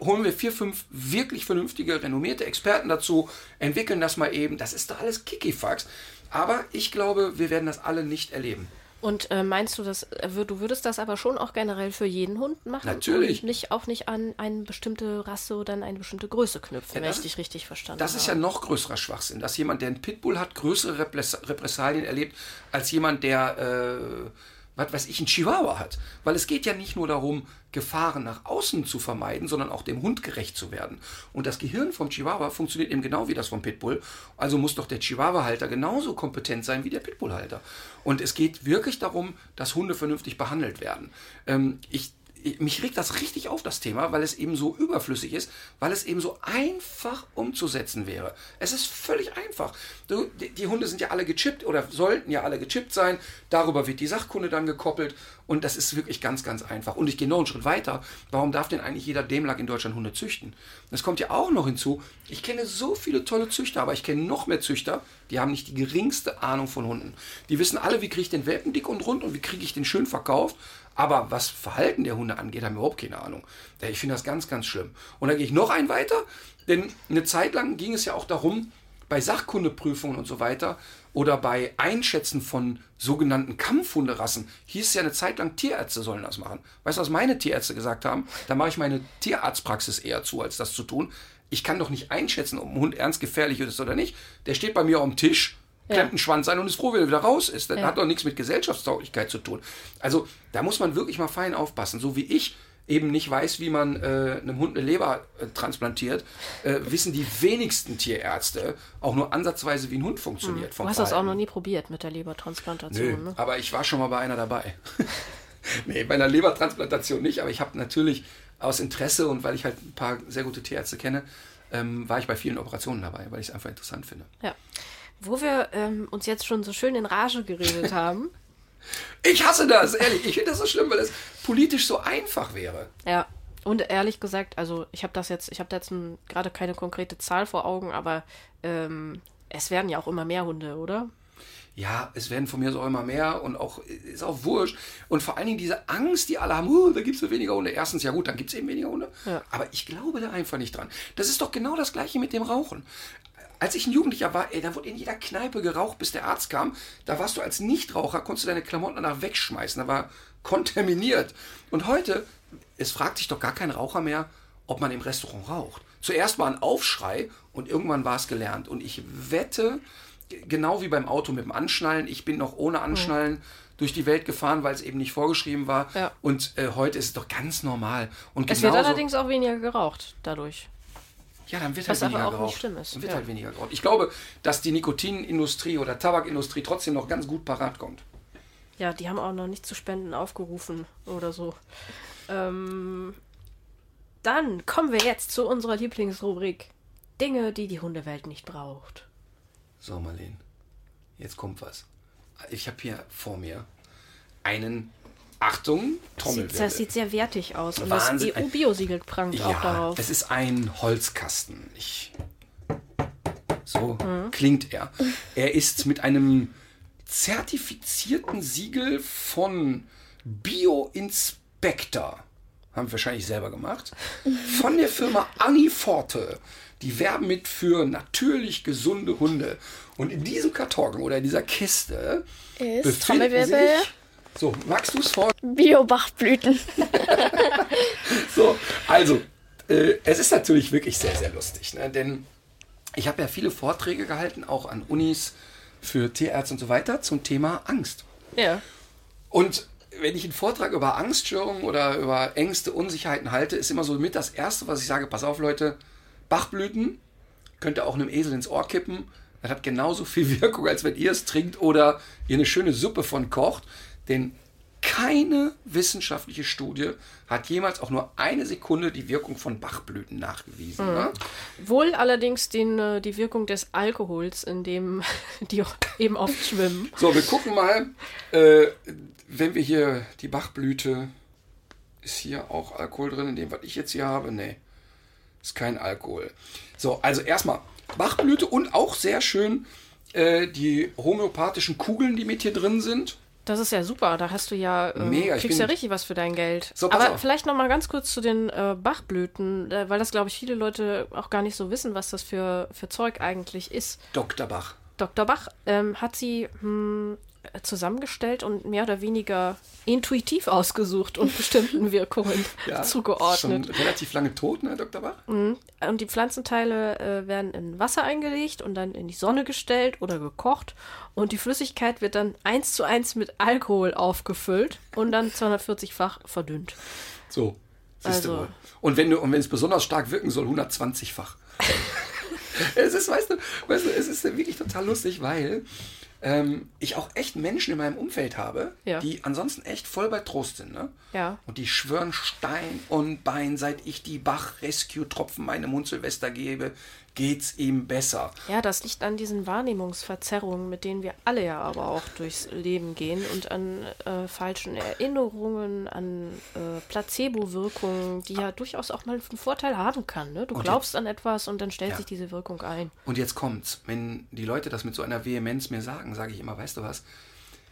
holen wir vier, fünf wirklich vernünftige, renommierte Experten dazu, entwickeln das mal eben. Das ist doch alles Kikifax. Aber ich glaube, wir werden das alle nicht erleben. Und äh, meinst du, dass äh, du würdest das aber schon auch generell für jeden Hund machen? Natürlich. Und nicht, auch nicht an eine bestimmte Rasse oder an eine bestimmte Größe knüpfen, Ja, wenn das ich dich richtig verstanden Das ist ja habe. noch größerer Schwachsinn, dass jemand, der einen Pitbull hat, größere Repres Repressalien erlebt, als jemand, der, äh, was weiß ich, einen Chihuahua hat. Weil es geht ja nicht nur darum, Gefahren nach außen zu vermeiden, sondern auch dem Hund gerecht zu werden. Und das Gehirn vom Chihuahua funktioniert eben genau wie das vom Pitbull. Also muss doch der Chihuahua-Halter genauso kompetent sein wie der Pitbull-Halter. Und es geht wirklich darum, dass Hunde vernünftig behandelt werden. Ähm, ich mich regt das richtig auf, das Thema, weil es eben so überflüssig ist, weil es eben so einfach umzusetzen wäre. Es ist völlig einfach. Du, die, die Hunde sind ja alle gechippt oder sollten ja alle gechippt sein. Darüber wird die Sachkunde dann gekoppelt und das ist wirklich ganz, ganz einfach. Und ich gehe noch einen Schritt weiter. Warum darf denn eigentlich jeder Demlack in Deutschland Hunde züchten? Das kommt ja auch noch hinzu. Ich kenne so viele tolle Züchter, aber ich kenne noch mehr Züchter, die haben nicht die geringste Ahnung von Hunden. Die wissen alle, wie kriege ich den Welpen dick und rund und wie kriege ich den schön verkauft. Aber was Verhalten der Hunde angeht, haben wir überhaupt keine Ahnung. Ich finde das ganz, ganz schlimm. Und dann gehe ich noch einen weiter, denn eine Zeit lang ging es ja auch darum, bei Sachkundeprüfungen und so weiter oder bei Einschätzen von sogenannten Kampfhunderassen hieß es ja eine Zeit lang, Tierärzte sollen das machen. Weißt du, was meine Tierärzte gesagt haben? Da mache ich meine Tierarztpraxis eher zu, als das zu tun. Ich kann doch nicht einschätzen, ob ein Hund ernst gefährlich ist oder nicht. Der steht bei mir am Tisch, klemmt einen Schwanz ein und ist froh, wenn er wieder raus ist. Das hat doch nichts mit Gesellschaftstauglichkeit zu tun. Also da muss man wirklich mal fein aufpassen. So wie ich eben nicht weiß, wie man äh, einem Hund eine Leber äh, transplantiert, äh, wissen die wenigsten Tierärzte auch nur ansatzweise, wie ein Hund funktioniert. vom Du hast das auch Verhalten. noch nie probiert mit der Lebertransplantation, Nö, ne? aber ich war schon mal bei einer dabei. <laughs> nee, bei einer Lebertransplantation nicht, aber ich habe natürlich aus Interesse und weil ich halt ein paar sehr gute Tierärzte kenne, ähm, war ich bei vielen Operationen dabei, weil ich es einfach interessant finde. Ja. Wo wir ähm, uns jetzt schon so schön in Rage geredet <laughs> haben. Ich hasse das, ehrlich. Ich finde das so schlimm, weil es politisch so einfach wäre. Ja. Und ehrlich gesagt, also ich habe das jetzt, ich habe da jetzt gerade keine konkrete Zahl vor Augen, aber ähm, es werden ja auch immer mehr Hunde, oder? Ja, es werden von mir so immer mehr und auch ist auch wurscht. Und vor allen Dingen diese Angst, die alle haben, "Oh, da gibt es so weniger Hunde. Erstens, ja gut, dann gibt es eben weniger Hunde. Ja. Aber ich glaube da einfach nicht dran. Das ist doch genau das gleiche mit dem Rauchen. Als ich ein Jugendlicher war, ey, da wurde in jeder Kneipe geraucht, bis der Arzt kam. Da warst du als Nichtraucher, konntest du deine Klamotten danach wegschmeißen. Da war kontaminiert. Und heute, es fragt sich doch gar kein Raucher mehr, ob man im Restaurant raucht. Zuerst war ein Aufschrei und irgendwann war es gelernt. Und ich wette, genau wie beim Auto mit dem Anschnallen, ich bin noch ohne Anschnallen durch die Welt gefahren, weil es eben nicht vorgeschrieben war. Ja. Und äh, heute ist es doch ganz normal. Und Es wird allerdings auch weniger geraucht dadurch. Ja, dann wird Was halt weniger geraucht. ist, Dann wird ja. halt weniger geraucht. Ich glaube, dass die Nikotinindustrie oder Tabakindustrie trotzdem noch ganz gut parat kommt. Ja, die haben auch noch nicht zu Spenden aufgerufen oder so. Ähm, dann kommen wir jetzt zu unserer Lieblingsrubrik. Dinge, die die Hundewelt nicht braucht. So, Marlene, jetzt kommt was. Ich habe hier vor mir einen, Achtung, Sieht, Trommelwirbel. das sieht sehr wertig aus. Und Wahnsinn. das EU-Biosiegel prangt auch ja, darauf. es ist ein Holzkasten. Ich, so Mhm. klingt er. Er ist mit einem zertifizierten Siegel von Bio-Inspector. Haben wir wahrscheinlich selber gemacht. Von der Firma Aniforte. Die werben mit für natürlich gesunde Hunde. Und in diesem Karton oder in dieser Kiste Ist befinden Trommelwirbel. sich... So, magst du es vor? Biobachblüten. <laughs> So, also, äh, es ist natürlich wirklich sehr, sehr lustig, ne? denn ich habe ja viele Vorträge gehalten, auch an Unis für Tierärzte und so weiter, zum Thema Angst. ja. Und wenn ich einen Vortrag über Angststörungen oder über Ängste, Unsicherheiten halte, ist immer so mit das Erste, was ich sage, pass auf Leute, Bachblüten könnt ihr auch einem Esel ins Ohr kippen. Das hat genauso viel <laughs> Wirkung, als wenn ihr es trinkt oder ihr eine schöne Suppe von kocht. Denn keine wissenschaftliche Studie hat jemals auch nur eine Sekunde die Wirkung von Bachblüten nachgewiesen. Ne? Wohl allerdings den, äh, die Wirkung des Alkohols, in dem <laughs> die eben oft schwimmen. So, wir gucken mal, äh, wenn wir hier die Bachblüte, ist hier auch Alkohol drin, in dem, was ich jetzt hier habe? Nee, ist kein Alkohol. So, also erstmal Bachblüte und auch sehr schön äh, die homöopathischen Kugeln, die mit hier drin sind. Das ist ja super, da hast du ja, ähm, Mega, kriegst ja richtig was für dein Geld. So, Aber auf. vielleicht noch mal ganz kurz zu den äh, Bachblüten, äh, weil das, glaube ich, viele Leute auch gar nicht so wissen, was das für, für Zeug eigentlich ist. Dr. Bach. Dr. Bach ähm, hat sie hm, äh, zusammengestellt und mehr oder weniger intuitiv ausgesucht und bestimmten Wirkungen <laughs> zugeordnet. Schon relativ lange tot, ne, Dr. Bach? Und die Pflanzenteile äh, werden in Wasser eingelegt und dann in die Sonne gestellt oder gekocht. Und die Flüssigkeit wird dann eins zu eins mit Alkohol aufgefüllt und dann 240-fach verdünnt. So. Siehst Also- du wohl. Und wenn du, und wenn es besonders stark wirken soll, 120-fach. <laughs> es ist, weißt du, weißt du, es ist wirklich total lustig, weil ähm, ich auch echt Menschen in meinem Umfeld habe, Ja. die ansonsten echt voll bei Trost sind, ne? Ja. Und die schwören Stein und Bein, seit ich die Bach-Rescue-Tropfen meinem Hund Silvester gebe, geht's ihm besser. Ja, das liegt an diesen Wahrnehmungsverzerrungen, mit denen wir alle ja aber auch durchs Leben gehen und an äh, falschen Erinnerungen, an äh, Placebo-Wirkungen, die ja durchaus auch mal einen Vorteil haben kann. Ne? Du Und glaubst an etwas und dann stellt Ja. sich diese Wirkung ein. Und jetzt kommt's. Wenn die Leute das mit so einer Vehemenz mir sagen, sage ich immer, weißt du was?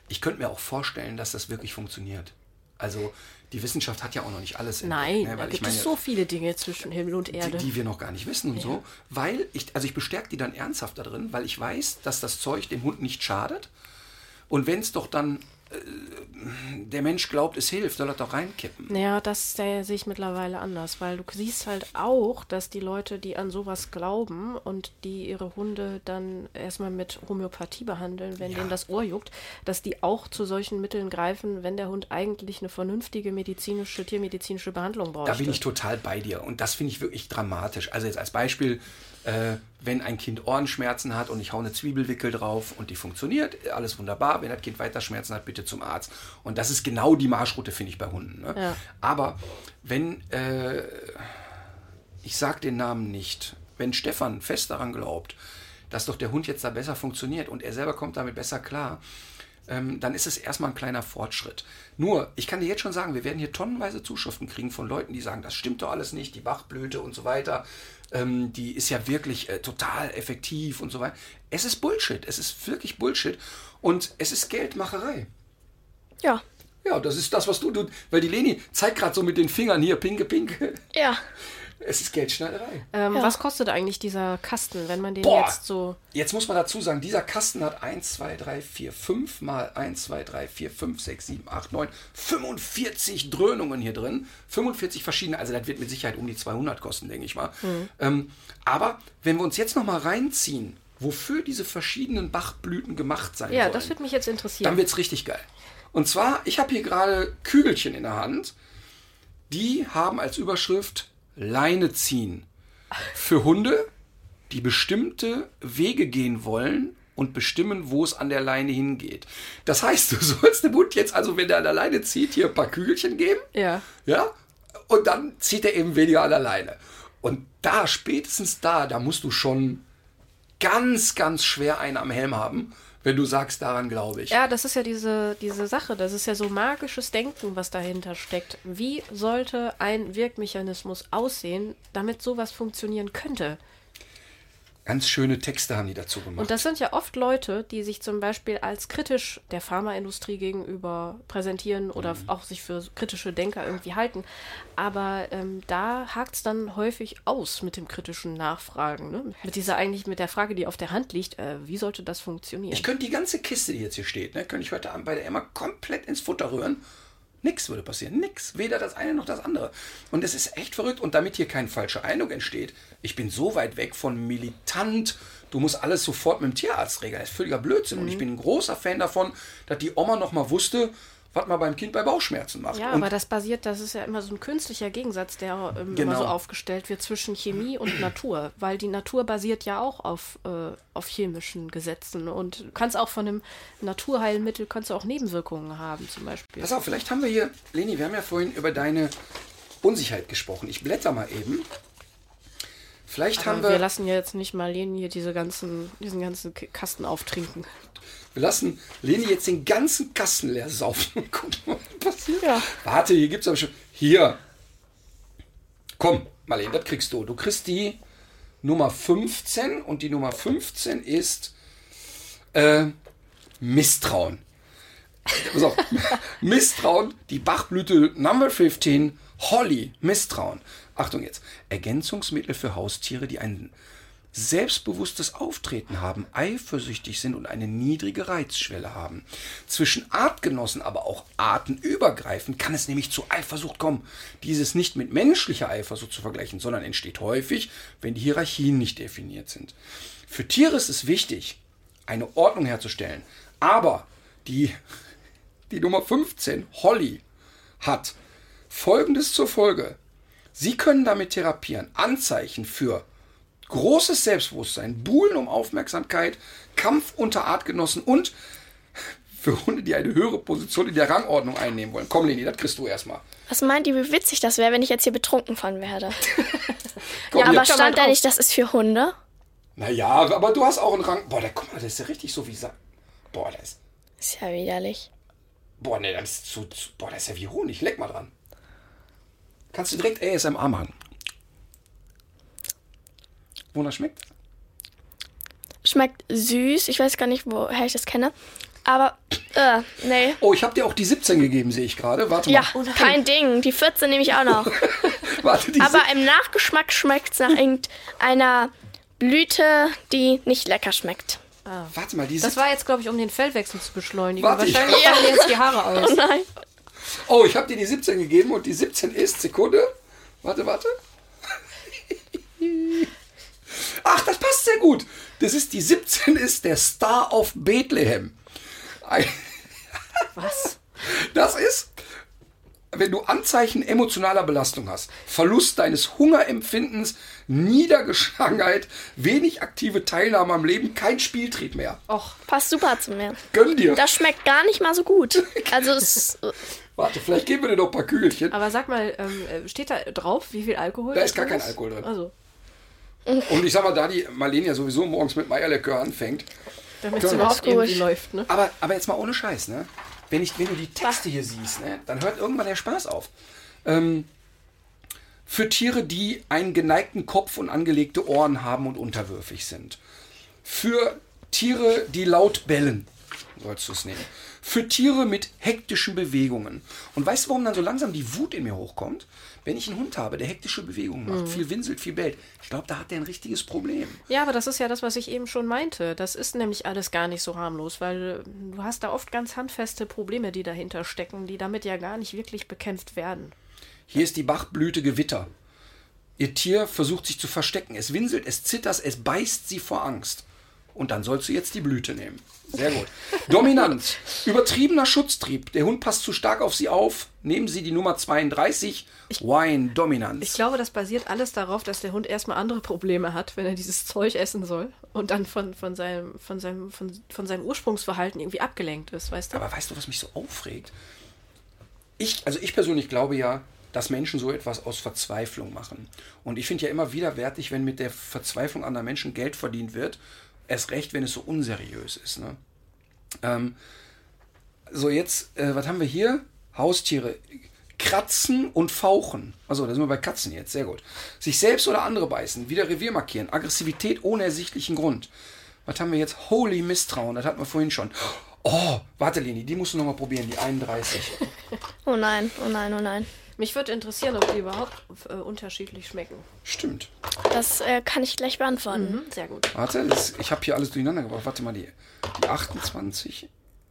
Ich könnte mir auch vorstellen, dass das wirklich funktioniert. Also die Wissenschaft hat ja auch noch nicht alles. entdeckt, Nein, ne? da gibt meine, es so viele Dinge zwischen Himmel und die, Erde. die wir noch gar nicht wissen und so. Weil ich, also ich bestärke die dann ernsthaft da drin, weil ich weiß, dass das Zeug dem Hund nicht schadet. Und wenn es doch dann der Mensch glaubt, es hilft, soll er doch reinkippen. Naja, das äh, sehe ich mittlerweile anders, weil du siehst halt auch, dass die Leute, die an sowas glauben und die ihre Hunde dann erstmal mit Homöopathie behandeln, wenn Ja. denen das Ohr juckt, dass die auch zu solchen Mitteln greifen, wenn der Hund eigentlich eine vernünftige medizinische, tiermedizinische Behandlung braucht. Da bin ich total bei dir und das finde ich wirklich dramatisch. Also jetzt als Beispiel, äh, wenn ein Kind Ohrenschmerzen hat und ich hau eine Zwiebelwickel drauf und die funktioniert, alles wunderbar. Wenn das Kind weiter Schmerzen hat, bitte zum Arzt. Und das ist genau die Marschroute, finde ich, bei Hunden. Ne? Ja. Aber wenn, äh, ich sag den Namen nicht, wenn Stefan fest daran glaubt, dass doch der Hund jetzt da besser funktioniert und er selber kommt damit besser klar, ähm, dann ist es erstmal ein kleiner Fortschritt. Nur, ich kann dir jetzt schon sagen, wir werden hier tonnenweise Zuschriften kriegen von Leuten, die sagen, das stimmt doch alles nicht, die Bachblüte und so weiter, ähm, die ist ja wirklich äh, total effektiv und so weiter. Es ist Bullshit, es ist wirklich Bullshit und es ist Geldmacherei. Ja. Ja, das ist das, was du, du weil die Leni zeigt gerade so mit den Fingern hier, pinke, pinke. Ja. <laughs> Es ist Geldschneiderei. ähm, Ja. Was kostet eigentlich dieser Kasten, wenn man den Boah. jetzt so. Jetzt muss man dazu sagen, dieser Kasten hat 1, 2, 3, 4, 5 mal 1, 2, 3, 4, 5, 6, 7, 8, 9, 45 Dröhnungen hier drin. 45 verschiedene, also das wird mit Sicherheit um die 200 kosten, denke ich mal. Ähm, aber wenn wir uns jetzt noch mal reinziehen, wofür diese verschiedenen Bachblüten gemacht sein Ja, sollen, das würde mich jetzt interessieren. dann wird es richtig geil. Und zwar, ich habe hier gerade Kügelchen in der Hand. Die haben als Überschrift Leine ziehen. Für Hunde, die bestimmte Wege gehen wollen und bestimmen, wo es an der Leine hingeht. Das heißt, du <laughs> sollst dem Hund jetzt, also wenn der an der Leine zieht, hier ein paar Kügelchen geben. ja. Ja? Und dann zieht er eben weniger an der Leine. Und da, spätestens da, da musst du schon ganz, ganz schwer einen am Helm haben, wenn du sagst, daran glaube ich. Ja, das ist ja diese, diese Sache. Das ist ja so magisches Denken, was dahinter steckt. Wie sollte ein Wirkmechanismus aussehen, damit sowas funktionieren könnte? Ganz schöne Texte haben die dazu gemacht. Und das sind ja oft Leute, die sich zum Beispiel als kritisch der Pharmaindustrie gegenüber präsentieren oder Mhm. auch sich für kritische Denker irgendwie halten. Aber ähm, da hakt es dann häufig aus mit dem kritischen Nachfragen. Ne? Mit dieser eigentlich, mit der Frage, die auf der Hand liegt, äh, wie sollte das funktionieren? ich könnte die ganze Kiste, die jetzt hier steht, ne, könnte ich heute Abend bei der Emma komplett ins Futter rühren. Nix würde passieren. Nix. Weder das eine noch das andere. Und es ist echt verrückt. Und damit hier keine falsche Eindruck entsteht, ich bin so weit weg von militant, du musst alles sofort mit dem Tierarzt regeln. Das ist völliger Blödsinn. Und ich bin ein großer Fan davon, dass die Oma noch mal wusste, was man beim Kind bei Bauchschmerzen macht. Ja, und aber das basiert, das ist ja immer so ein künstlicher Gegensatz, der ähm, Genau. immer so aufgestellt wird zwischen Chemie und Natur, weil die Natur basiert ja auch auf, äh, auf chemischen Gesetzen und du kannst auch von einem Naturheilmittel kannst du auch Nebenwirkungen haben zum Beispiel. Pass auf, vielleicht haben wir hier, Leni, wir haben ja vorhin über deine Unsicherheit gesprochen. Ich blätter mal eben. Vielleicht haben Aber wir, wir lassen ja jetzt nicht mal Leni hier diese ganzen, diesen ganzen Kasten auftrinken. Wir lassen Leni jetzt den ganzen Kasten leer saufen und gucken, was passiert. Ja. Warte, hier gibt es aber schon. Hier. Komm, Marlene, das kriegst du. Du kriegst die Nummer 15 und die Nummer 15 ist äh, Misstrauen. Pass auf. <laughs> Misstrauen, die Bachblüte Number 15, Holly, Misstrauen. Achtung jetzt. Ergänzungsmittel für Haustiere, die einen selbstbewusstes Auftreten haben, eifersüchtig sind und eine niedrige Reizschwelle haben. Zwischen Artgenossen, aber auch artenübergreifend, kann es nämlich zu Eifersucht kommen. Dieses nicht mit menschlicher Eifersucht zu vergleichen, sondern entsteht häufig, wenn die Hierarchien nicht definiert sind. Für Tiere ist es wichtig, eine Ordnung herzustellen. Aber die, die Nummer 15, Holly, hat Folgendes zur Folge. Sie können damit therapieren. Anzeichen für großes Selbstbewusstsein, Buhlen um Aufmerksamkeit, Kampf unter Artgenossen und für Hunde, die eine höhere Position in der Rangordnung einnehmen wollen. Komm, Leni, das kriegst du erstmal. Was meint ihr, wie witzig das wäre, wenn ich jetzt hier betrunken von werde? <laughs> Komm, ja, aber stand da nicht, das ist für Hunde? Naja, aber du hast auch einen Rang. Boah, der, guck mal, das ist ja richtig so wie Sa Boah, das ist. Ist ja widerlich. Boah, nee, das ist zu, zu. Boah, das ist ja wie Honig. Leck mal dran. Kannst du direkt ASMR machen. Wonach schmeckt? Schmeckt süß. Ich weiß gar nicht, woher ich das kenne. Aber, äh, nee. Oh, ich habe dir auch die 17 gegeben, sehe ich gerade. Warte mal. Ja, kein Ding. Die 14 nehme ich auch noch. <laughs> Warte, die Aber im Nachgeschmack schmeckt es nach irgendeiner Blüte, die nicht lecker schmeckt. Warte mal, die Das 17 war jetzt, glaube ich, um den Fellwechsel zu beschleunigen. Warte, ich- Wahrscheinlich fallen dir jetzt die Haare <laughs> aus. Oh nein. Oh, ich habe dir die 17 gegeben und die 17 ist, Sekunde. Warte, warte. Ach, das passt sehr gut. Das ist die 17 ist der Star of Bethlehem. Was? Das ist, wenn du Anzeichen emotionaler Belastung hast, Verlust deines Hungerempfindens, Niedergeschlagenheit, wenig aktive Teilnahme am Leben, kein Spieltrieb mehr. Och, Passt super zu mir. Gönn dir. Das schmeckt gar nicht mal so gut. <laughs> Also es Warte, vielleicht geben wir dir noch ein paar Kügelchen. aber sag mal, ähm, äh, steht da drauf, wie viel Alkohol? Da ist gar kein Alkohol drin. Also, Und ich sag mal, da die Marlene ja sowieso morgens mit Meierlikör anfängt, damit es überhaupt irgendwie läuft, ne? Aber, aber jetzt mal ohne Scheiß, ne? Wenn, ich, wenn du die Texte hier siehst, ne, dann hört irgendwann der Spaß auf. Ähm, für Tiere, die einen geneigten Kopf und angelegte Ohren haben und unterwürfig sind. Für Tiere, die laut bellen, sollst du es nehmen. Für Tiere mit hektischen Bewegungen. Und weißt du, warum dann so langsam die Wut in mir hochkommt? Wenn ich einen Hund habe, der hektische Bewegungen macht, viel winselt, viel bellt. Ich glaube, da hat der ein richtiges Problem. Ja, aber das ist ja das, was ich eben schon meinte. Das ist nämlich alles gar nicht so harmlos, weil äh, du hast da oft ganz handfeste Probleme, die dahinter stecken, die damit ja gar nicht wirklich bekämpft werden. Hier ist die Bachblüte Gewitter. Ihr Tier versucht sich zu verstecken. Es winselt, es zittert, es beißt sie vor Angst. Und dann sollst du jetzt die Blüte nehmen. Sehr gut. Dominanz. <laughs> Übertriebener Schutztrieb. Der Hund passt zu stark auf sie auf. Nehmen Sie die Nummer 32. Wine Dominanz. Ich glaube, das basiert alles darauf, dass der Hund erstmal andere Probleme hat, wenn er dieses Zeug essen soll und dann von, von, seinem, von, seinem, von, von seinem Ursprungsverhalten irgendwie abgelenkt ist, weißt du? Aber weißt du, was mich so aufregt? Ich, also ich persönlich glaube ja, dass Menschen so etwas aus Verzweiflung machen. Und ich finde ja immer widerwärtig, wenn mit der Verzweiflung anderer Menschen Geld verdient wird. Erst recht, wenn es so unseriös ist. Ne? Ähm, so, jetzt, äh, was haben wir hier? Haustiere. Kratzen und fauchen. Also, da sind wir bei Katzen jetzt. Sehr gut. Sich selbst oder andere beißen. Wieder Revier markieren. Aggressivität ohne ersichtlichen Grund. Was haben wir jetzt? Holy Misstrauen. Das hatten wir vorhin schon. Oh, warte, Leni, die musst du nochmal probieren. Die 31. Oh nein, oh nein, oh nein. Mich würde interessieren, ob die überhaupt äh, unterschiedlich schmecken. Stimmt. Das äh, kann ich gleich beantworten. Mhm, sehr gut. Warte, das, ich habe hier alles durcheinander gebracht. Warte mal, die, die 28,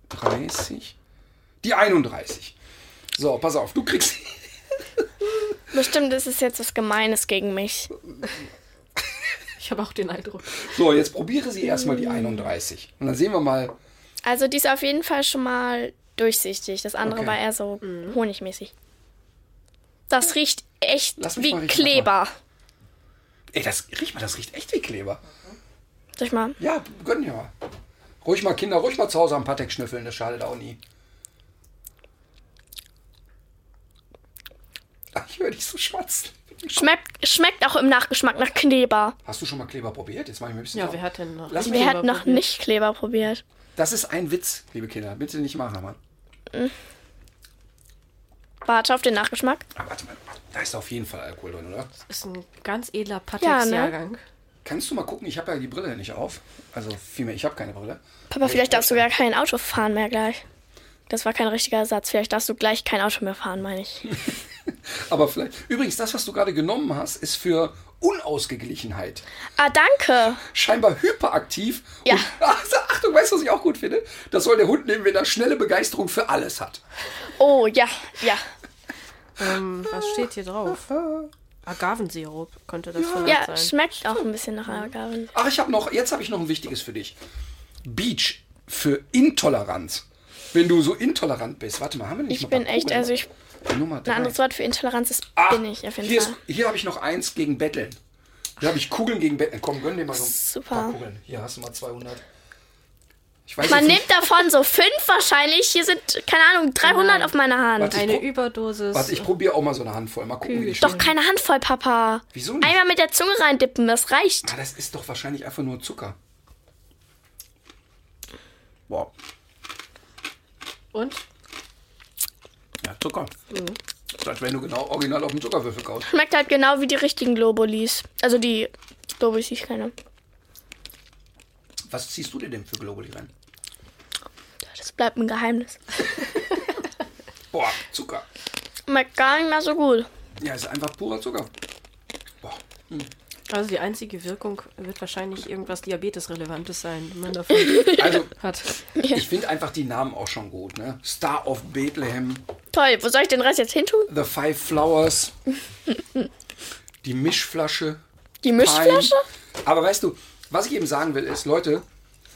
30, die 31. So, pass auf, du kriegst. <laughs> Bestimmt ist es jetzt was Gemeines gegen mich. Ich habe auch den Eindruck. So, jetzt probiere sie erstmal die 31. Und dann sehen wir mal. Also die ist auf jeden Fall schon mal durchsichtig. Das andere Okay. war eher so honigmäßig. Das riecht echt wie Kleber. Ey, das riech mal, das riecht echt wie Kleber. Soll ich mal? Ja, gönn dir mal. Ruhig mal, Kinder, ruhig mal zu Hause am Patek schnüffeln, das schadet auch nie. Ach, ich höre dich so schwatzen. Schmeckt, schmeckt auch im Nachgeschmack nach Kleber. Hast du schon mal Kleber probiert? Jetzt mach ich mir ein bisschen Ja, sauer. wer hat denn noch? Lass mich Wer hat noch probiert? nicht Kleber probiert? Das ist ein Witz, liebe Kinder. Bitte nicht machen, Mann. Warte auf den Nachgeschmack. Ah, warte mal. Da ist auf jeden Fall Alkohol drin, oder? ist ein ganz edler Ja, Patex-Jahrgang. Kannst du mal gucken? Ich habe ja die Brille nicht auf. Also vielmehr, ich habe keine Brille. Papa, vielleicht darfst du gar kein Auto fahren mehr gleich. Das war kein richtiger Satz. Vielleicht darfst du gleich kein Auto mehr fahren, meine ich. <laughs> Aber vielleicht. Übrigens, das, was du gerade genommen hast, ist für Unausgeglichenheit. Ah, danke. Scheinbar hyperaktiv. Ja. Und, <laughs> Achtung, weißt du, was ich auch gut finde? Das soll der Hund nehmen, wenn er schnelle Begeisterung für alles hat. Oh, ja, ja. <laughs> Ähm, was steht hier drauf? Agavensirup könnte das vielleicht Ja, sein. schmeckt auch ein bisschen nach Agaven. Ach, ich habe noch, jetzt habe ich noch ein wichtiges für dich. Beach für Intoleranz. Wenn du so intolerant bist, warte mal, haben wir nicht Ich mal bin ein echt, Kugeln? also ich, Nummer ein drei. anderes Wort für Intoleranz ist Ah, bin ich auf jeden hier, Fall. ist- hier habe ich noch eins gegen Betteln. Hier habe ich Kugeln gegen Betteln. Komm, gönn dir mal so ein Super. paar Kugeln. Hier hast du mal 200. Ich weiß Man nimmt davon so fünf wahrscheinlich. Hier sind, keine Ahnung, 300 Nein. auf meiner Hand. Warte, ich Eine Überdosis. Warte, ich probiere auch mal so eine Handvoll. Mal gucken, wie die. Doch keine Handvoll, Papa. Wieso nicht? Einmal mit der Zunge reindippen, das reicht. Ah, das ist doch wahrscheinlich einfach nur Zucker. Boah, Und? ja, Zucker. Mhm. Das wenn du genau original auf dem Zuckerwürfel kaust. Schmeckt halt genau wie die richtigen Globulis. Also die Globulis, die ich kenne. Was ziehst du dir denn für Globuli rein? Das bleibt ein Geheimnis. <laughs> Boah, Zucker. Schmeckt gar nicht mehr so gut. Ja, ist einfach purer Zucker. Boah. Also die einzige Wirkung wird wahrscheinlich irgendwas Diabetesrelevantes sein, wenn man davon <laughs> Also, hat. ich finde einfach die Namen auch schon gut. Ne? Star of Bethlehem, Toll, wo soll ich den Rest jetzt hin tun? The Five Flowers, die Mischflasche. Die Mischflasche? Pine. Aber weißt du, was ich eben sagen will, ist, Leute,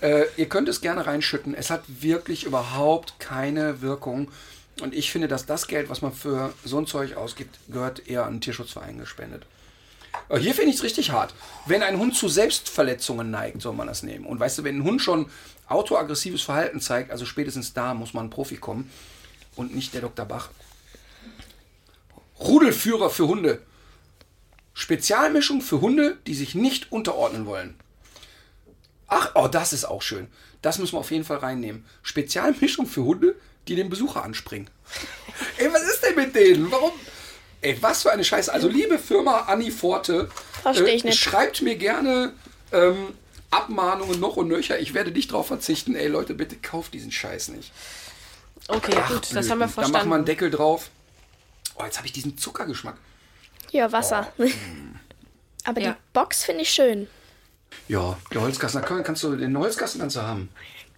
äh, ihr könnt es gerne reinschütten. Es hat wirklich überhaupt keine Wirkung. Und ich finde, dass das Geld, was man für so ein Zeug ausgibt, gehört eher an einen Tierschutzverein gespendet. Aber Hier finde ich es richtig hart. Wenn ein Hund zu Selbstverletzungen neigt, soll man das nehmen. Und weißt du, wenn ein Hund schon autoaggressives Verhalten zeigt, also spätestens da muss man ein Profi kommen und nicht der Dr. Bach. Rudelführer für Hunde. Spezialmischung für Hunde, die sich nicht unterordnen wollen. Ach, oh, das ist auch schön. Das müssen wir auf jeden Fall reinnehmen. Spezialmischung für Hunde, die den Besucher anspringen. Ey, was ist denn mit denen? Warum? Ey, was für eine Scheiße. Also, liebe Firma Anni Forte, Versteh ich nicht. schreibt mir gerne ähm, Abmahnungen noch und nöcher. Ich werde nicht drauf verzichten. Ey, Leute, bitte kauft diesen Scheiß nicht. Okay, Ach, gut, das Blöden. haben wir Da machen wir einen verstanden. Deckel drauf. Oh, jetzt habe ich diesen Zuckergeschmack. Hier, Wasser. Oh. <laughs> Aber Ja. die Box finde ich schön. Ja, der Holzkasten, kannst du, den Holzkasten kannst du haben.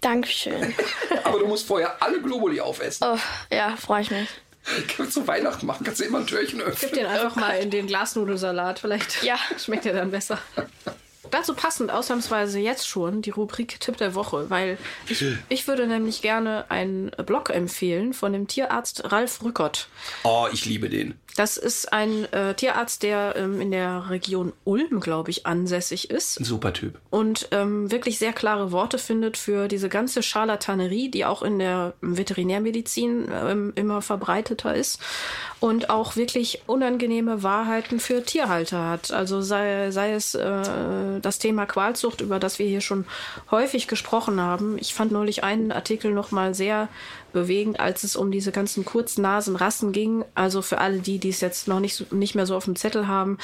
Dankeschön. <laughs> Aber du musst vorher alle Globuli aufessen. Oh, ja, freue ich mich. <laughs> Kannst du Weihnachten machen, kannst du immer ein Türchen Gib öffnen. den einfach mal in den Glasnudelsalat. Vielleicht Ja. <laughs> schmeckt er dann besser. <laughs> Dazu passend ausnahmsweise jetzt schon die Rubrik Tipp der Woche, weil ich, ich würde nämlich gerne einen Blog empfehlen von dem Tierarzt Ralf Rückert. Oh, ich liebe den. Das ist ein äh, Tierarzt, der ähm, in der Region Ulm, glaube ich, ansässig ist Ein super Typ. und ähm, wirklich sehr klare Worte findet für diese ganze Scharlatanerie, die auch in der Veterinärmedizin ähm, immer verbreiteter ist und auch wirklich unangenehme Wahrheiten für Tierhalter hat. Also sei, sei es äh, das Thema Qualzucht, über das wir hier schon häufig gesprochen haben. Ich fand neulich einen Artikel noch mal sehr bewegend, als es um diese ganzen Kurznasenrassen ging. Also für alle die, die es jetzt noch nicht, nicht mehr so auf dem Zettel haben,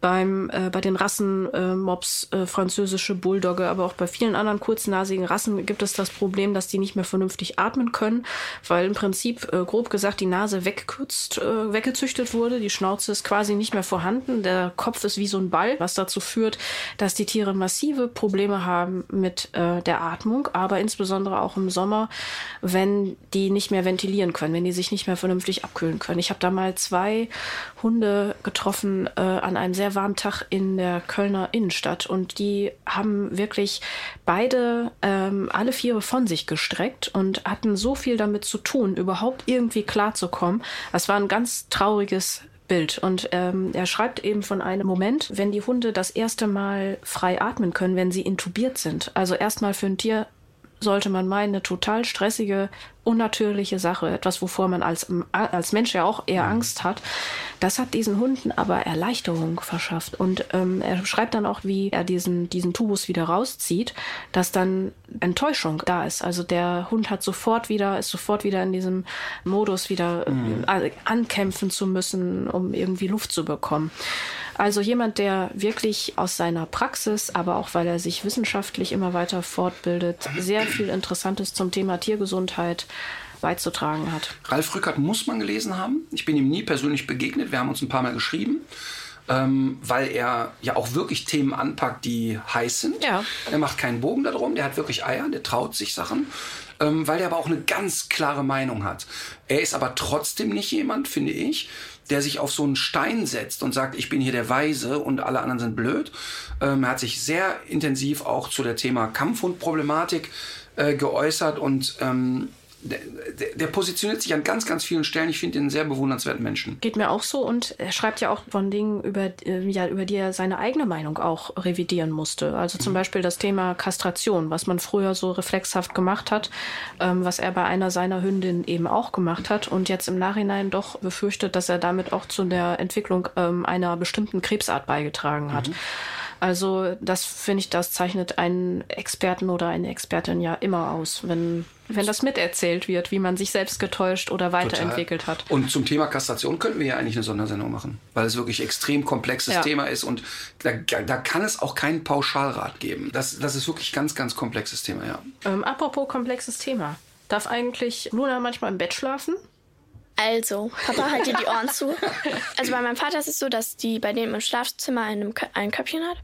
beim, äh, bei den Rassen äh, äh, französische Bulldogge, aber auch bei vielen anderen kurznasigen Rassen gibt es das Problem, dass die nicht mehr vernünftig atmen können, weil im Prinzip, äh, grob gesagt, die Nase weggekürzt, äh, weggezüchtet wurde. Die Schnauze ist quasi nicht mehr vorhanden. Der Kopf ist wie so ein Ball, was dazu führt, dass die Tiere massive Probleme haben mit äh, der Atmung, aber insbesondere auch im Sommer, wenn die nicht mehr ventilieren können, wenn die sich nicht mehr vernünftig abkühlen können. Ich habe da mal zwei Hunde getroffen äh, an einem sehr warmen Tag in der Kölner Innenstadt und die haben wirklich beide ähm, alle Viere von sich gestreckt und hatten so viel damit zu tun, überhaupt irgendwie klarzukommen. Das war ein ganz trauriges Bild. Und ähm, er schreibt eben von einem Moment, wenn die Hunde das erste Mal frei atmen können, wenn sie intubiert sind. Also erstmal für ein Tier sollte man meinen, eine total stressige, unnatürliche Sache, etwas, wovor man als, als Mensch ja auch eher Angst hat. Das hat diesen Hunden aber Erleichterung verschafft. Und ähm, er schreibt dann auch, wie er diesen, diesen Tubus wieder rauszieht, dass dann Enttäuschung da ist. Also der Hund hat sofort wieder, ist sofort wieder in diesem Modus, wieder äh, ankämpfen zu müssen, um irgendwie Luft zu bekommen. Also jemand, der wirklich aus seiner Praxis, aber auch weil er sich wissenschaftlich immer weiter fortbildet, sehr viel Interessantes zum Thema Tiergesundheit beizutragen hat. Ralf Rückert muss man gelesen haben. Ich bin ihm nie persönlich begegnet. Wir haben uns ein paar Mal geschrieben. Ähm, weil er ja auch wirklich Themen anpackt, die heiß sind. Ja. Er macht keinen Bogen darum, der hat wirklich Eier, der traut sich Sachen, ähm, weil er aber auch eine ganz klare Meinung hat. Er ist aber trotzdem nicht jemand, finde ich, der sich auf so einen Stein setzt und sagt, ich bin hier der Weise und alle anderen sind blöd. Ähm, er hat sich sehr intensiv auch zu der Thema Kampfhundproblematik äh, geäußert und ähm, der, der, positioniert sich an ganz, ganz vielen Stellen. Ich finde ihn einen sehr bewundernswerten Menschen. Geht mir auch so und er schreibt ja auch von Dingen, über, äh, ja, über die er seine eigene Meinung auch revidieren musste. Also zum Beispiel das Thema Kastration, was man früher so reflexhaft gemacht hat, ähm, was er bei einer seiner Hündinnen eben auch gemacht hat und jetzt im Nachhinein doch befürchtet, dass er damit auch zu der Entwicklung ähm, einer bestimmten Krebsart beigetragen hat. Also das finde ich, das zeichnet einen Experten oder eine Expertin ja immer aus, wenn, wenn das miterzählt wird, wie man sich selbst getäuscht oder weiterentwickelt hat. Und zum Thema Kastration könnten wir ja eigentlich eine Sondersendung machen, weil es wirklich extrem komplexes Ja. Thema ist und da, da kann es auch keinen Pauschalrat geben. Das, das ist wirklich ganz, ganz komplexes Thema, ja. Ähm, apropos komplexes Thema. Darf eigentlich Luna manchmal im Bett schlafen? Also, Papa, halt dir die Ohren zu. Also bei meinem Vater ist es so, dass die bei dem im Schlafzimmer ein, ein Köpfchen hat.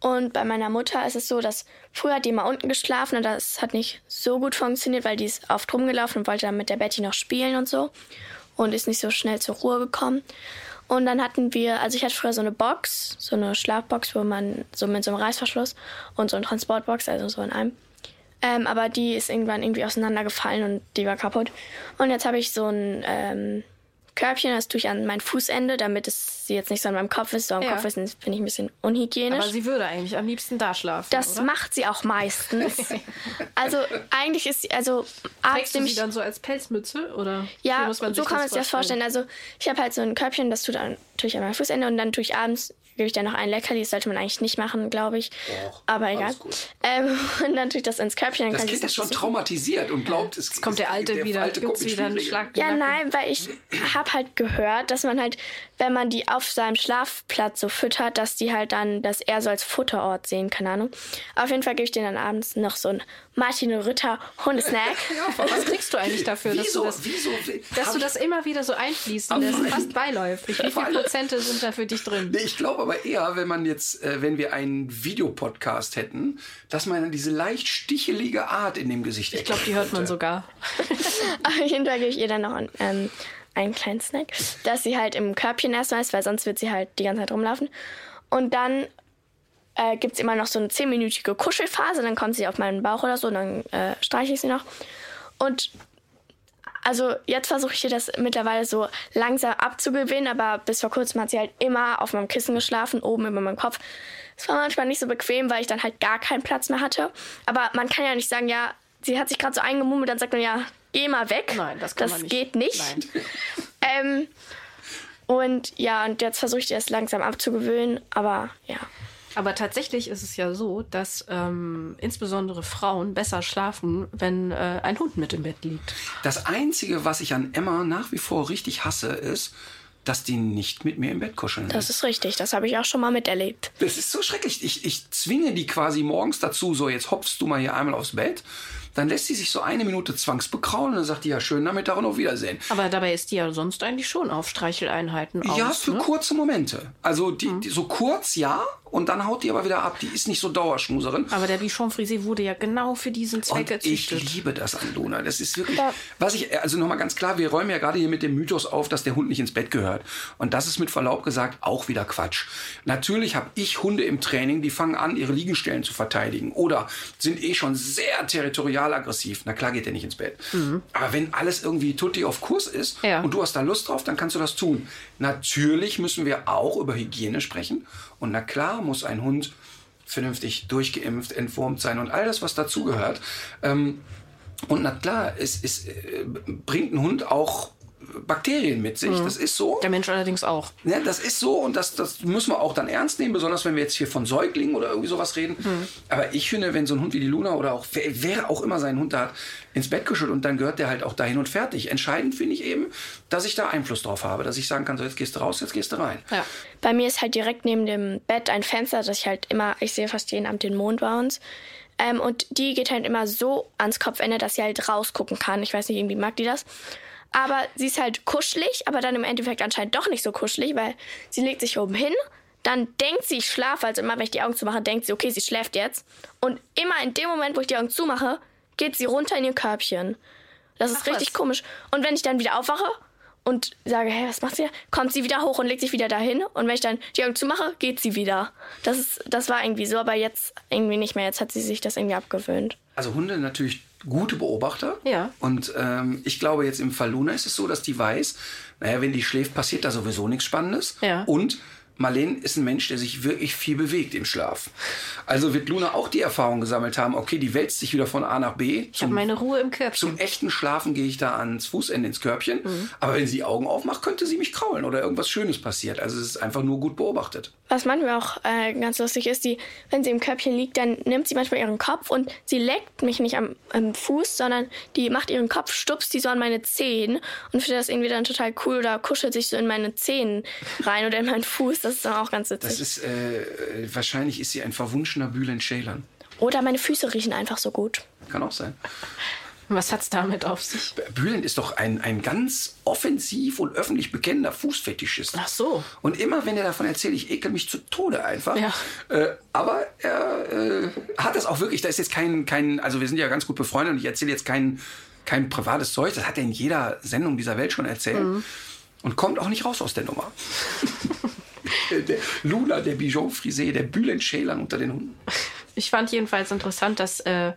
Und bei meiner Mutter ist es so, dass früher hat die mal unten geschlafen und das hat nicht so gut funktioniert, weil die ist oft rumgelaufen und wollte dann mit der Betty noch spielen und so. Und ist nicht so schnell zur Ruhe gekommen. Und dann hatten wir, also ich hatte früher so eine Box, so eine Schlafbox, wo man so mit so einem Reißverschluss und so eine Transportbox, also so in einem. Ähm, aber die ist irgendwann irgendwie auseinandergefallen und die war kaputt. Und jetzt habe ich so ein ähm, Körbchen, das tue ich an mein Fußende, damit es sie jetzt nicht so an meinem Kopf ist. So am Ja. Kopf ist, finde ich ein bisschen unhygienisch. Aber sie würde eigentlich am liebsten da schlafen. das oder? macht sie auch meistens. <laughs> also eigentlich ist sie, also Trägst abends du nehme sie ich dann so als Pelzmütze? Oder ja, muss man so kann man sich das vorstellen. Also ich habe halt so ein Körbchen, das tut dann, tue ich an mein Fußende und dann tue ich abends, gebe ich dann noch ein Leckerli. Das sollte man eigentlich nicht machen, glaube ich. Doch, Aber alles egal. gut. Ähm, <laughs> und dann tue ich das ins Körbchen. Dann Das Kind ist das schon traumatisiert und glaubt, es Kommt der Alte wieder, Alte kommt gibt's mit wieder einen. Schlag. Ja, nein, weil ich <clears throat> habe halt gehört, dass man halt, wenn man die auf seinem Schlafplatz so füttert, dass die halt dann das eher so als Futterort sehen, keine Ahnung. Auf jeden Fall gebe ich denen dann abends noch so ein Martin Ritter Hundesnack. <laughs> Was kriegst du eigentlich dafür, dass, Wieso, du das, wieso, dass du ich- das immer wieder so einfließt lässt? nein. Fast beiläufig. Wie viele Prozente sind da für dich drin? Nee, ich glaube aber eher, wenn man jetzt, äh, wenn wir einen Videopodcast hätten, dass man dann diese leicht stichelige Art in dem Gesicht Ich glaube, die hört man sogar. <laughs> Auf jeden Fall gebe ich ihr dann noch einen, ähm, einen kleinen Snack, dass sie halt im Körbchen erstmal ist, weil sonst wird sie halt die ganze Zeit rumlaufen. Und dann äh, gibt es immer noch so eine zehnminütige Kuschelphase, dann kommt sie auf meinen Bauch oder so, dann äh, streiche ich sie noch. Und also jetzt versuche ich ihr das mittlerweile so langsam abzugewinnen, aber bis vor kurzem hat sie halt immer auf meinem Kissen geschlafen, oben über meinem Kopf. Es war manchmal nicht so bequem, weil ich dann halt gar keinen Platz mehr hatte. Aber man kann ja nicht sagen, ja, sie hat sich gerade so eingemummelt, dann sagt man ja, geh mal weg. Nein, das kann das man nicht. geht nicht. Nein. <laughs> Ähm, und ja, und jetzt versuche ich ihr das langsam abzugewöhnen, aber ja. Aber tatsächlich ist es ja so, dass ähm, insbesondere Frauen besser schlafen, wenn äh, ein Hund mit im Bett liegt. Das Einzige, was ich an Emma nach wie vor richtig hasse, ist, dass die nicht mit mir im Bett kuscheln. Das ist richtig, das habe ich auch schon mal miterlebt. Das ist so schrecklich. Ich, ich zwinge die quasi morgens dazu, so jetzt hopfst du mal hier einmal aufs Bett. Dann lässt sie sich so eine Minute zwangsbekraulen und dann sagt die, ja, schönen Nachmittag und auf Wiedersehen. Aber dabei ist die ja sonst eigentlich schon auf Streicheleinheiten aus. ja, für ne? kurze Momente. Also die, die, so kurz ja und dann haut die aber wieder ab. Die ist nicht so Dauerschmuserin. Aber der Bichon Frisé wurde ja genau für diesen Zweck Und ich liebe das an Luna. Das ist wirklich, Ja. was ich, also nochmal ganz klar, wir räumen ja gerade hier mit dem Mythos auf, dass der Hund nicht ins Bett gehört. Und das ist mit Verlaub gesagt auch wieder Quatsch. Natürlich habe ich Hunde im Training, die fangen an, ihre Liegenstellen zu verteidigen oder sind eh schon sehr territorial aggressiv. Na klar geht der nicht ins Bett. Aber wenn alles irgendwie tutti auf Kurs ist Ja. und du hast da Lust drauf, dann kannst du das tun. Natürlich müssen wir auch über Hygiene sprechen. Und na klar muss ein Hund vernünftig durchgeimpft, entwurmt sein und all das, was dazugehört. Ähm, und na klar, es, es äh, bringt ein Hund auch Bakterien mit sich. Das ist so. Der Mensch allerdings auch. Ja, das ist so und das, das müssen wir auch dann ernst nehmen, besonders wenn wir jetzt hier von Säuglingen oder irgendwie sowas reden. Aber ich finde, wenn so ein Hund wie die Luna oder auch wer, wer auch immer seinen Hund da hat, ins Bett kuschelt und dann gehört der halt auch dahin und fertig. Entscheidend finde ich eben, dass ich da Einfluss drauf habe, dass ich sagen kann, so jetzt gehst du raus, jetzt gehst du rein. Ja. Bei mir ist halt direkt neben dem Bett ein Fenster, dass ich halt immer, ich sehe fast jeden Abend den Mond bei uns. Ähm, und die geht halt immer so ans Kopfende, dass sie halt rausgucken kann. Ich weiß nicht, irgendwie mag die das. Aber sie ist halt kuschelig, aber dann im Endeffekt anscheinend doch nicht so kuschelig, weil sie legt sich oben hin, dann denkt sie, ich schlafe. Also immer, wenn ich die Augen zumache, denkt sie, okay, sie schläft jetzt. Und immer in dem Moment, wo ich die Augen zumache, geht sie runter in ihr Körbchen. Das ist Ach, richtig was. komisch. Und wenn ich dann wieder aufwache und sage, hä, was macht sie? Kommt sie wieder hoch und legt sich wieder dahin. Und wenn ich dann die Augen zumache, geht sie wieder. Das, ist, das war irgendwie so, aber jetzt irgendwie nicht mehr. Jetzt hat sie sich das irgendwie abgewöhnt. Also Hunde natürlich gute Beobachter. Ja. Und ähm, ich glaube, jetzt im Fall Luna ist es so, dass die weiß, naja, wenn die schläft, passiert da sowieso nichts Spannendes. Ja. Und Marlene ist ein Mensch, der sich wirklich viel bewegt im Schlaf. Also wird Luna auch die Erfahrung gesammelt haben, okay, die wälzt sich wieder von A nach B. Ich habe meine Ruhe im Körbchen. Zum echten Schlafen gehe ich da ans Fußende ins Körbchen. Mhm. Aber wenn sie die Augen aufmacht, könnte sie mich kraulen oder irgendwas Schönes passiert. Also es ist einfach nur gut beobachtet. Was manchmal auch äh, ganz lustig ist, die, wenn sie im Körbchen liegt, dann nimmt sie manchmal ihren Kopf und sie leckt mich nicht am, am Fuß, sondern die macht ihren Kopf, stupst die so an meine Zehen und findet das irgendwie dann total cool oder kuschelt sich so in meine Zehen rein oder in meinen Fuß. Das ist dann auch ganz witzig. Das ist, äh, wahrscheinlich ist sie ein verwunschener Bülent Ceylan. Oder meine Füße riechen einfach so gut. Kann auch sein. Was hat's damit auf sich? Bülent ist doch ein, ein ganz offensiv und öffentlich bekennender Fußfetischist. Ach so. Und immer, wenn er davon erzählt, ich ekel mich zu Tode einfach. Ja. Äh, aber er äh, hat das auch wirklich, da ist jetzt kein, kein, also wir sind ja ganz gut befreundet und ich erzähle jetzt kein, kein privates Zeug, das hat er in jeder Sendung dieser Welt schon erzählt. Mhm. Und kommt auch nicht raus aus der Nummer. <laughs> <laughs> der Luna, der Bijon Frisé, der Bülent Ceylan unter den Hunden. Ich fand jedenfalls interessant, dass, äh,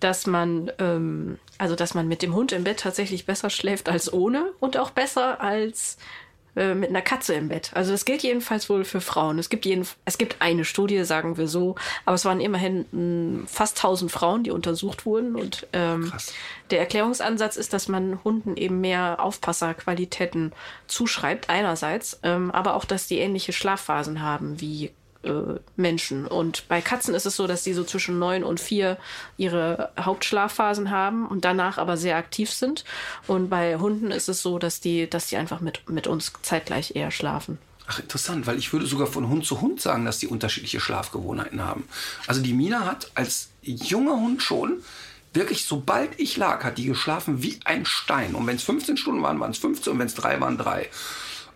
dass man, ähm, also dass man mit dem Hund im Bett tatsächlich besser schläft als ohne und auch besser als äh, mit einer Katze im Bett. Also das gilt jedenfalls wohl für Frauen. Es gibt jeden, es gibt eine Studie, sagen wir so, aber es waren immerhin mh, fast 1000 Frauen, die untersucht wurden und ähm, Krass. der Erklärungsansatz ist, dass man Hunden eben mehr Aufpasserqualitäten zuschreibt einerseits, ähm, aber auch, dass die ähnliche Schlafphasen haben wie äh, Menschen. Und bei Katzen ist es so, dass die so zwischen neun und vier ihre Hauptschlafphasen haben und danach aber sehr aktiv sind. Und bei Hunden ist es so, dass die, dass die einfach mit, mit uns zeitgleich eher schlafen. Ach, interessant, weil ich würde sogar von Hund zu Hund sagen, dass die unterschiedliche Schlafgewohnheiten haben. Also die Mina hat als junger Hund schon wirklich, sobald ich lag, hat die geschlafen wie ein Stein. Und wenn es 15 Stunden waren, waren es 15 und wenn es drei waren, drei.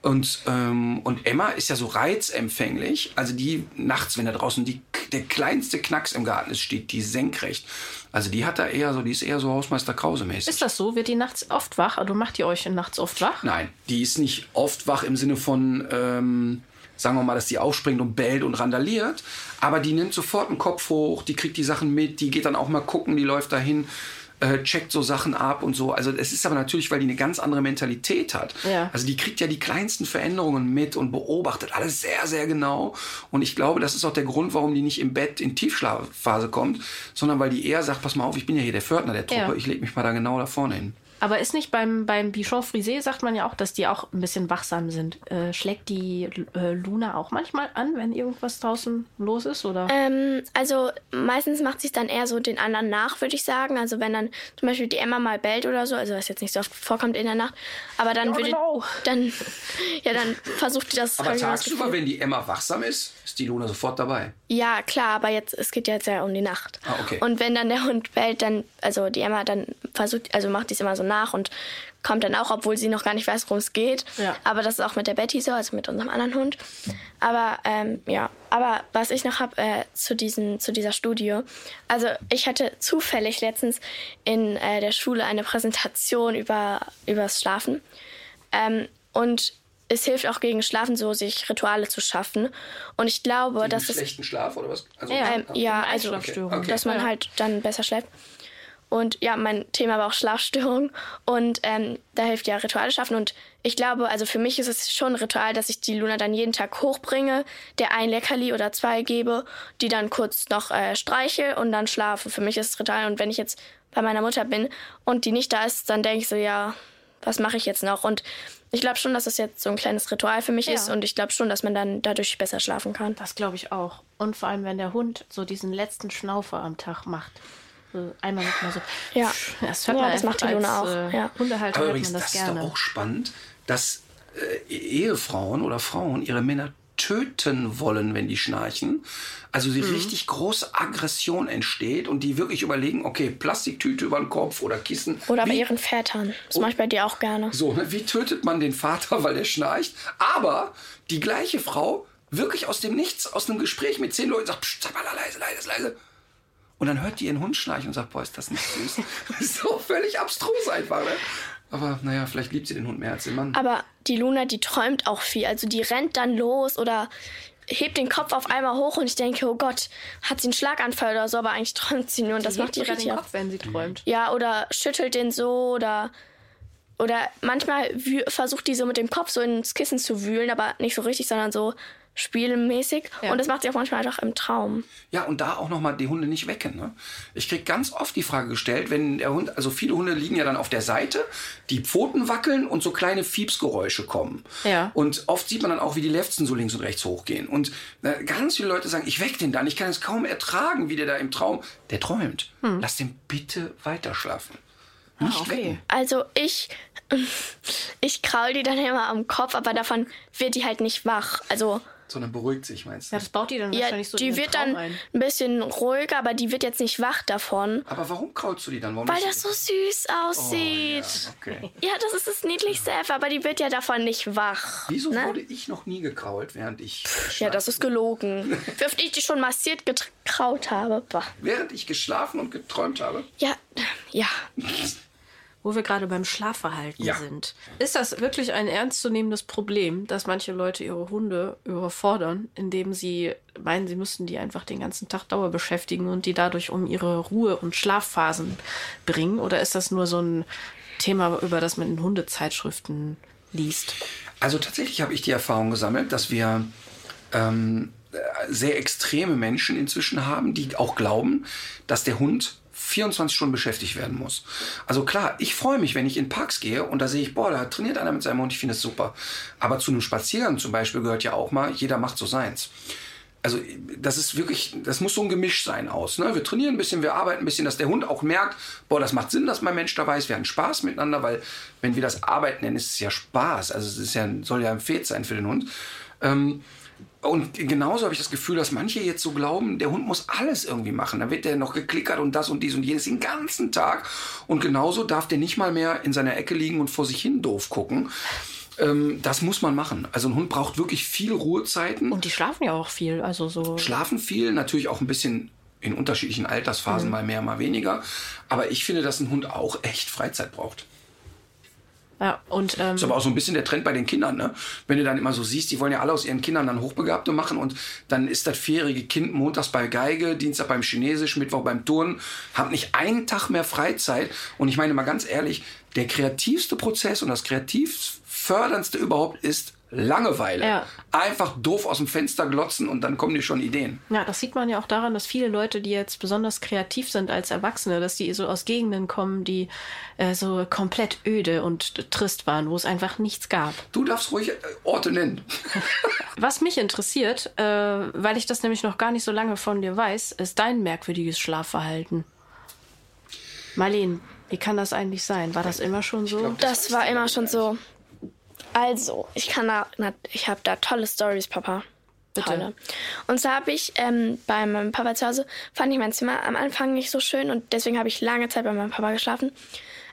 Und, ähm, und Emma ist ja so reizempfänglich. Also die nachts, wenn da draußen die, der kleinste Knacks im Garten ist, steht die senkrecht. Also die hat da eher so, die ist eher so Hausmeister Krause mäßig. Ist das so? Wird die nachts oft wach? Also macht ihr euch nachts oft wach? Nein, die ist nicht oft wach im Sinne von, ähm, sagen wir mal, dass die aufspringt und bellt und randaliert. Aber die nimmt sofort den Kopf hoch, die kriegt die Sachen mit, die geht dann auch mal gucken, die läuft dahin, äh, checkt so Sachen ab und so. Also es ist aber natürlich, weil die eine ganz andere Mentalität hat. Ja. Also die kriegt ja die kleinsten Veränderungen mit und beobachtet alles sehr, sehr genau. Und ich glaube, das ist auch der Grund, warum die nicht im Bett in Tiefschlafphase kommt, sondern weil die eher sagt, pass mal auf, ich bin ja hier der Pförtner der Truppe, Ja. ich lege mich mal da genau da vorne hin. Aber ist nicht beim, beim Bichon Frisé, sagt man ja auch, dass die auch ein bisschen wachsam sind. Äh, schlägt die äh, Luna auch manchmal an, wenn irgendwas draußen los ist? Oder? Ähm, also meistens macht sie es dann eher so den anderen nach, würde ich sagen. Also wenn dann zum Beispiel die Emma mal bellt oder so, also was jetzt nicht so oft vorkommt in der Nacht, aber dann Ja, würde genau. dann <laughs> ja dann versucht die das. Aber das tagsüber, Gefühl. wenn die Emma wachsam ist, ist die Luna sofort dabei. Ja, klar, aber jetzt, es geht ja jetzt ja um die Nacht. Ah, okay. Und wenn dann der Hund bellt, dann, also die Emma dann versucht, also macht die es immer so nach und kommt dann auch, obwohl sie noch gar nicht weiß, worum es geht. Ja. Aber das ist auch mit der Betty so, also mit unserem anderen Hund. Aber ähm, ja, aber was ich noch habe äh, zu, diesen, zu dieser Studie, also ich hatte zufällig letztens in äh, der Schule eine Präsentation über übers Schlafen. Ähm, und es hilft auch gegen Schlafen so, sich Rituale zu schaffen. Und ich glaube, Gegen dass es schlechten Schlaf oder was? Also, Ja, ähm, ja, also. Okay. dass man halt dann besser schläft. Und ja, mein Thema war auch Schlafstörung. Und ähm, da hilft ja Rituale schaffen. Und ich glaube, also für mich ist es schon ein Ritual, dass ich die Luna dann jeden Tag hochbringe, der ein Leckerli oder zwei gebe, die dann kurz noch äh, streiche und dann schlafe. Für mich ist es Ritual. Und wenn ich jetzt bei meiner Mutter bin und die nicht da ist, dann denke ich so, ja, was mache ich jetzt noch? Und ich glaube schon, dass das jetzt so ein kleines Ritual für mich Ja. ist. Und ich glaube schon, dass man dann dadurch besser schlafen kann. Das glaube ich auch. Und vor allem, wenn der Hund so diesen letzten Schnaufer am Tag macht. So einmal mit mal so. Ja. Das hört Ja, man das macht die Luna als, auch, Äh, ja. Hundehalter Aber hört übrigens, man das, das, ist doch auch spannend, dass äh, Ehefrauen oder Frauen ihre Männer töten wollen, wenn die schnarchen. Also die richtig große Aggression entsteht und die wirklich überlegen, okay, Plastiktüte über den Kopf oder Kissen. Oder bei Wie- ihren Vätern. Das mache ich bei dir auch gerne. so, ne, wie tötet man den Vater, weil der schnarcht? Aber die gleiche Frau wirklich aus dem Nichts, aus einem Gespräch mit zehn Leuten sagt, Psst, sag mal leise, leise, leise. Und dann hört die ihren Hund schnarchen und sagt, boah, ist das nicht süß. <laughs> So völlig abstrus einfach, ne? Aber naja, vielleicht liebt sie den Hund mehr als den Mann. Aber die Luna, die träumt auch viel. Also die rennt dann los oder hebt den Kopf auf einmal hoch und ich denke, oh Gott, hat sie einen Schlaganfall oder so, aber eigentlich träumt sie nur und das macht die richtig den ab. Kopf, wenn sie träumt. Ja, oder schüttelt den so oder oder manchmal versucht die so mit dem Kopf so ins Kissen zu wühlen, aber nicht so richtig, sondern so spielmäßig. Ja. Und das macht sie auch manchmal einfach im Traum. Ja, und da auch nochmal die Hunde nicht wecken. Ne? Ich krieg ganz oft die Frage gestellt, wenn der Hund, also viele Hunde liegen ja dann auf der Seite, die Pfoten wackeln und so kleine Fiepsgeräusche kommen. Ja. Und oft sieht man dann auch, wie die Lefzen so links und rechts hochgehen. Und äh, ganz viele Leute sagen, ich weck den dann, ich kann es kaum ertragen, wie der da im Traum, der träumt. Lass den bitte weiter schlafen. Nicht okay. wecken. Also ich, <laughs> ich kraul die dann immer am Kopf, aber davon wird die halt nicht wach. Also Sondern beruhigt sich, meinst du? Ja, das baut die dann ja, wahrscheinlich so in die den wird Traum dann ein. ein bisschen ruhiger, aber die wird jetzt nicht wach davon, Aber warum kraulst du die dann? Warum weil das so süß aussieht. Oh, ja, okay. <laughs> Ja, das ist das niedlichste ever, aber die wird ja davon nicht wach. Wieso ne? wurde ich noch nie gekrault, während ich Ja, schlafe? das ist gelogen. <laughs> Wie oft ich die schon massiert gekraut habe. Bah. Während ich geschlafen und geträumt habe? Ja, ja. <laughs> Wo wir gerade beim Schlafverhalten Ja. sind. Ist das wirklich ein ernstzunehmendes Problem, dass manche Leute ihre Hunde überfordern, indem sie meinen, sie müssten die einfach den ganzen Tag Dauer beschäftigen und die dadurch um ihre Ruhe- und Schlafphasen bringen? Oder ist das nur so ein Thema, über das man in Hundezeitschriften liest? Also tatsächlich habe ich die Erfahrung gesammelt, dass wir ähm, äh, sehr extreme Menschen inzwischen haben, die auch glauben, dass der Hund 24 Stunden beschäftigt werden muss. Also klar, ich freue mich, wenn ich in Parks gehe und da sehe ich, boah, da trainiert einer mit seinem Hund, ich finde das super. Aber zu einem Spaziergang zum Beispiel gehört ja auch mal, jeder macht so seins. Also das ist wirklich, das muss so ein Gemisch sein aus. Ne? Wir trainieren ein bisschen, wir arbeiten ein bisschen, dass der Hund auch merkt, boah, das macht Sinn, dass mein Mensch dabei ist, wir haben Spaß miteinander, weil wenn wir das Arbeit nennen, ist es ja Spaß. Also es ist ja, soll ja ein Fett sein für den Hund. Ähm, und genauso habe ich das Gefühl, dass manche jetzt so glauben, der Hund muss alles irgendwie machen. Dann wird der noch geklickert und das und dies und jenes den ganzen Tag. Und genauso darf der nicht mal mehr in seiner Ecke liegen und vor sich hin doof gucken. Ähm, das muss man machen. Also ein Hund braucht wirklich viel Ruhezeiten Und die schlafen ja auch viel. Also so. schlafen viel, natürlich auch ein bisschen in unterschiedlichen Altersphasen, mal mehr, mal weniger. Aber ich finde, dass ein Hund auch echt Freizeit braucht. Ja, und ähm, Ist aber auch so ein bisschen der Trend bei den Kindern, ne? Wenn du dann immer so siehst, die wollen ja alle aus ihren Kindern dann Hochbegabte machen und dann ist das vierjährige Kind montags bei Geige, Dienstag beim Chinesisch, Mittwoch beim Turnen, hat nicht einen Tag mehr Freizeit. Und ich meine mal ganz ehrlich, der kreativste Prozess und das kreativförderndste überhaupt ist Langeweile. Ja. Einfach doof aus dem Fenster glotzen und dann kommen dir schon Ideen. Ja, das sieht man ja auch daran, dass viele Leute, die jetzt besonders kreativ sind als Erwachsene, dass die so aus Gegenden kommen, die äh, so komplett öde und trist waren, wo es einfach nichts gab. Du darfst ruhig äh, Orte nennen. <laughs> Was mich interessiert, äh, weil ich das nämlich noch gar nicht so lange von dir weiß, ist dein merkwürdiges Schlafverhalten. Marlene, wie kann das eigentlich sein? War das immer schon so? Das war immer schon so. Also, ich kann da, ich habe da tolle Stories, Papa. Bitte. Tolle. Und zwar habe ich ähm, bei meinem Papa zu Hause, fand ich mein Zimmer am Anfang nicht so schön und deswegen habe ich lange Zeit bei meinem Papa geschlafen.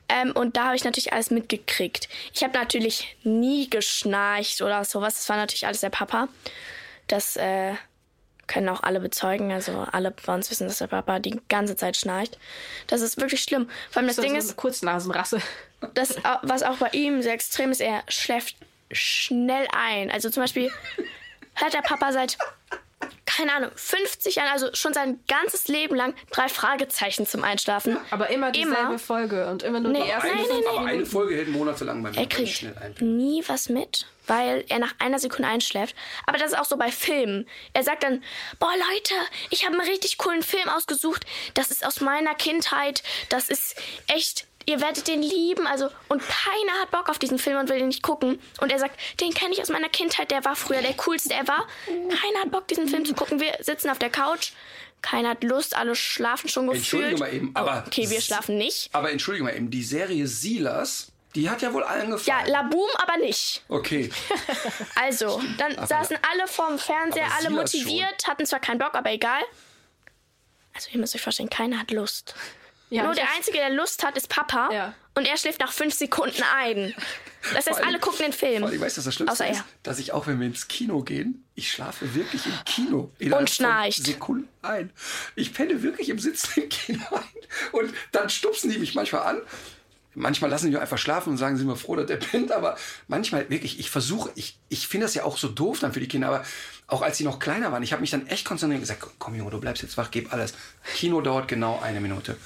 Ähm, und da habe ich natürlich alles mitgekriegt. Ich habe natürlich nie geschnarcht oder sowas. Das war natürlich alles der Papa. Das äh, können auch alle bezeugen. Also alle bei uns wissen, dass der Papa die ganze Zeit schnarcht. Das ist wirklich schlimm. Vor allem das Das Ding so ist, eine Kurznasenrasse. Das, was auch bei ihm sehr extrem ist, er schläft schnell ein. Also zum Beispiel hört der Papa seit, keine Ahnung, 50 Jahren, also schon sein ganzes Leben lang, drei Fragezeichen zum Einschlafen. Aber immer dieselbe Immer. Folge und immer nur Nee, die erste. nein, nein, Aber eine Folge hält monatelang bei mir. Er kriegt nie was mit, weil er nach einer Sekunde einschläft. Aber das ist auch so bei Filmen. Er sagt dann, boah Leute, ich habe einen richtig coolen Film ausgesucht. Das ist aus meiner Kindheit. Das ist echt, ihr werdet den lieben. Also, und keiner hat Bock auf diesen Film und will den nicht gucken. Und er sagt, den kenne ich aus meiner Kindheit, der war früher der coolste ever. Keiner hat Bock, diesen Film zu gucken. Wir sitzen auf der Couch. Keiner hat Lust, alle schlafen schon gefühlt. Entschuldige mal eben, aber- Okay, wir schlafen nicht. Aber entschuldige mal eben, die Serie Silas Die hat ja wohl allen Ja, gefallen. Laboom aber nicht. okay. <laughs> Also, dann saßen alle vorm Fernseher, aber alle motiviert, hatten zwar keinen Bock, aber egal. Also, ihr müsst euch vorstellen, keiner hat Lust. Ja, Nur der Einzige, der Lust hat, ist Papa. Ja. Und er schläft nach fünf Sekunden ein. Das heißt, Vor allem- alle gucken den Film. Weil ich weiß, dass das Schlimmste Außer ist, er. dass ich auch, wenn wir ins Kino gehen, ich schlafe wirklich im Kino. Und schnarcht. Sekunden ein. Ich penne wirklich im Sitzen im Kino ein. Und dann stupsen die mich manchmal an. Manchmal lassen die mich einfach schlafen und sagen, sind wir froh, dass der pennt. Aber manchmal wirklich, ich versuche, ich, ich finde das ja auch so doof dann für die Kinder. Aber auch als sie noch kleiner waren, ich habe mich dann echt konzentriert und gesagt, komm Junge, du bleibst jetzt wach, gib alles. Kino dauert genau eine Minute.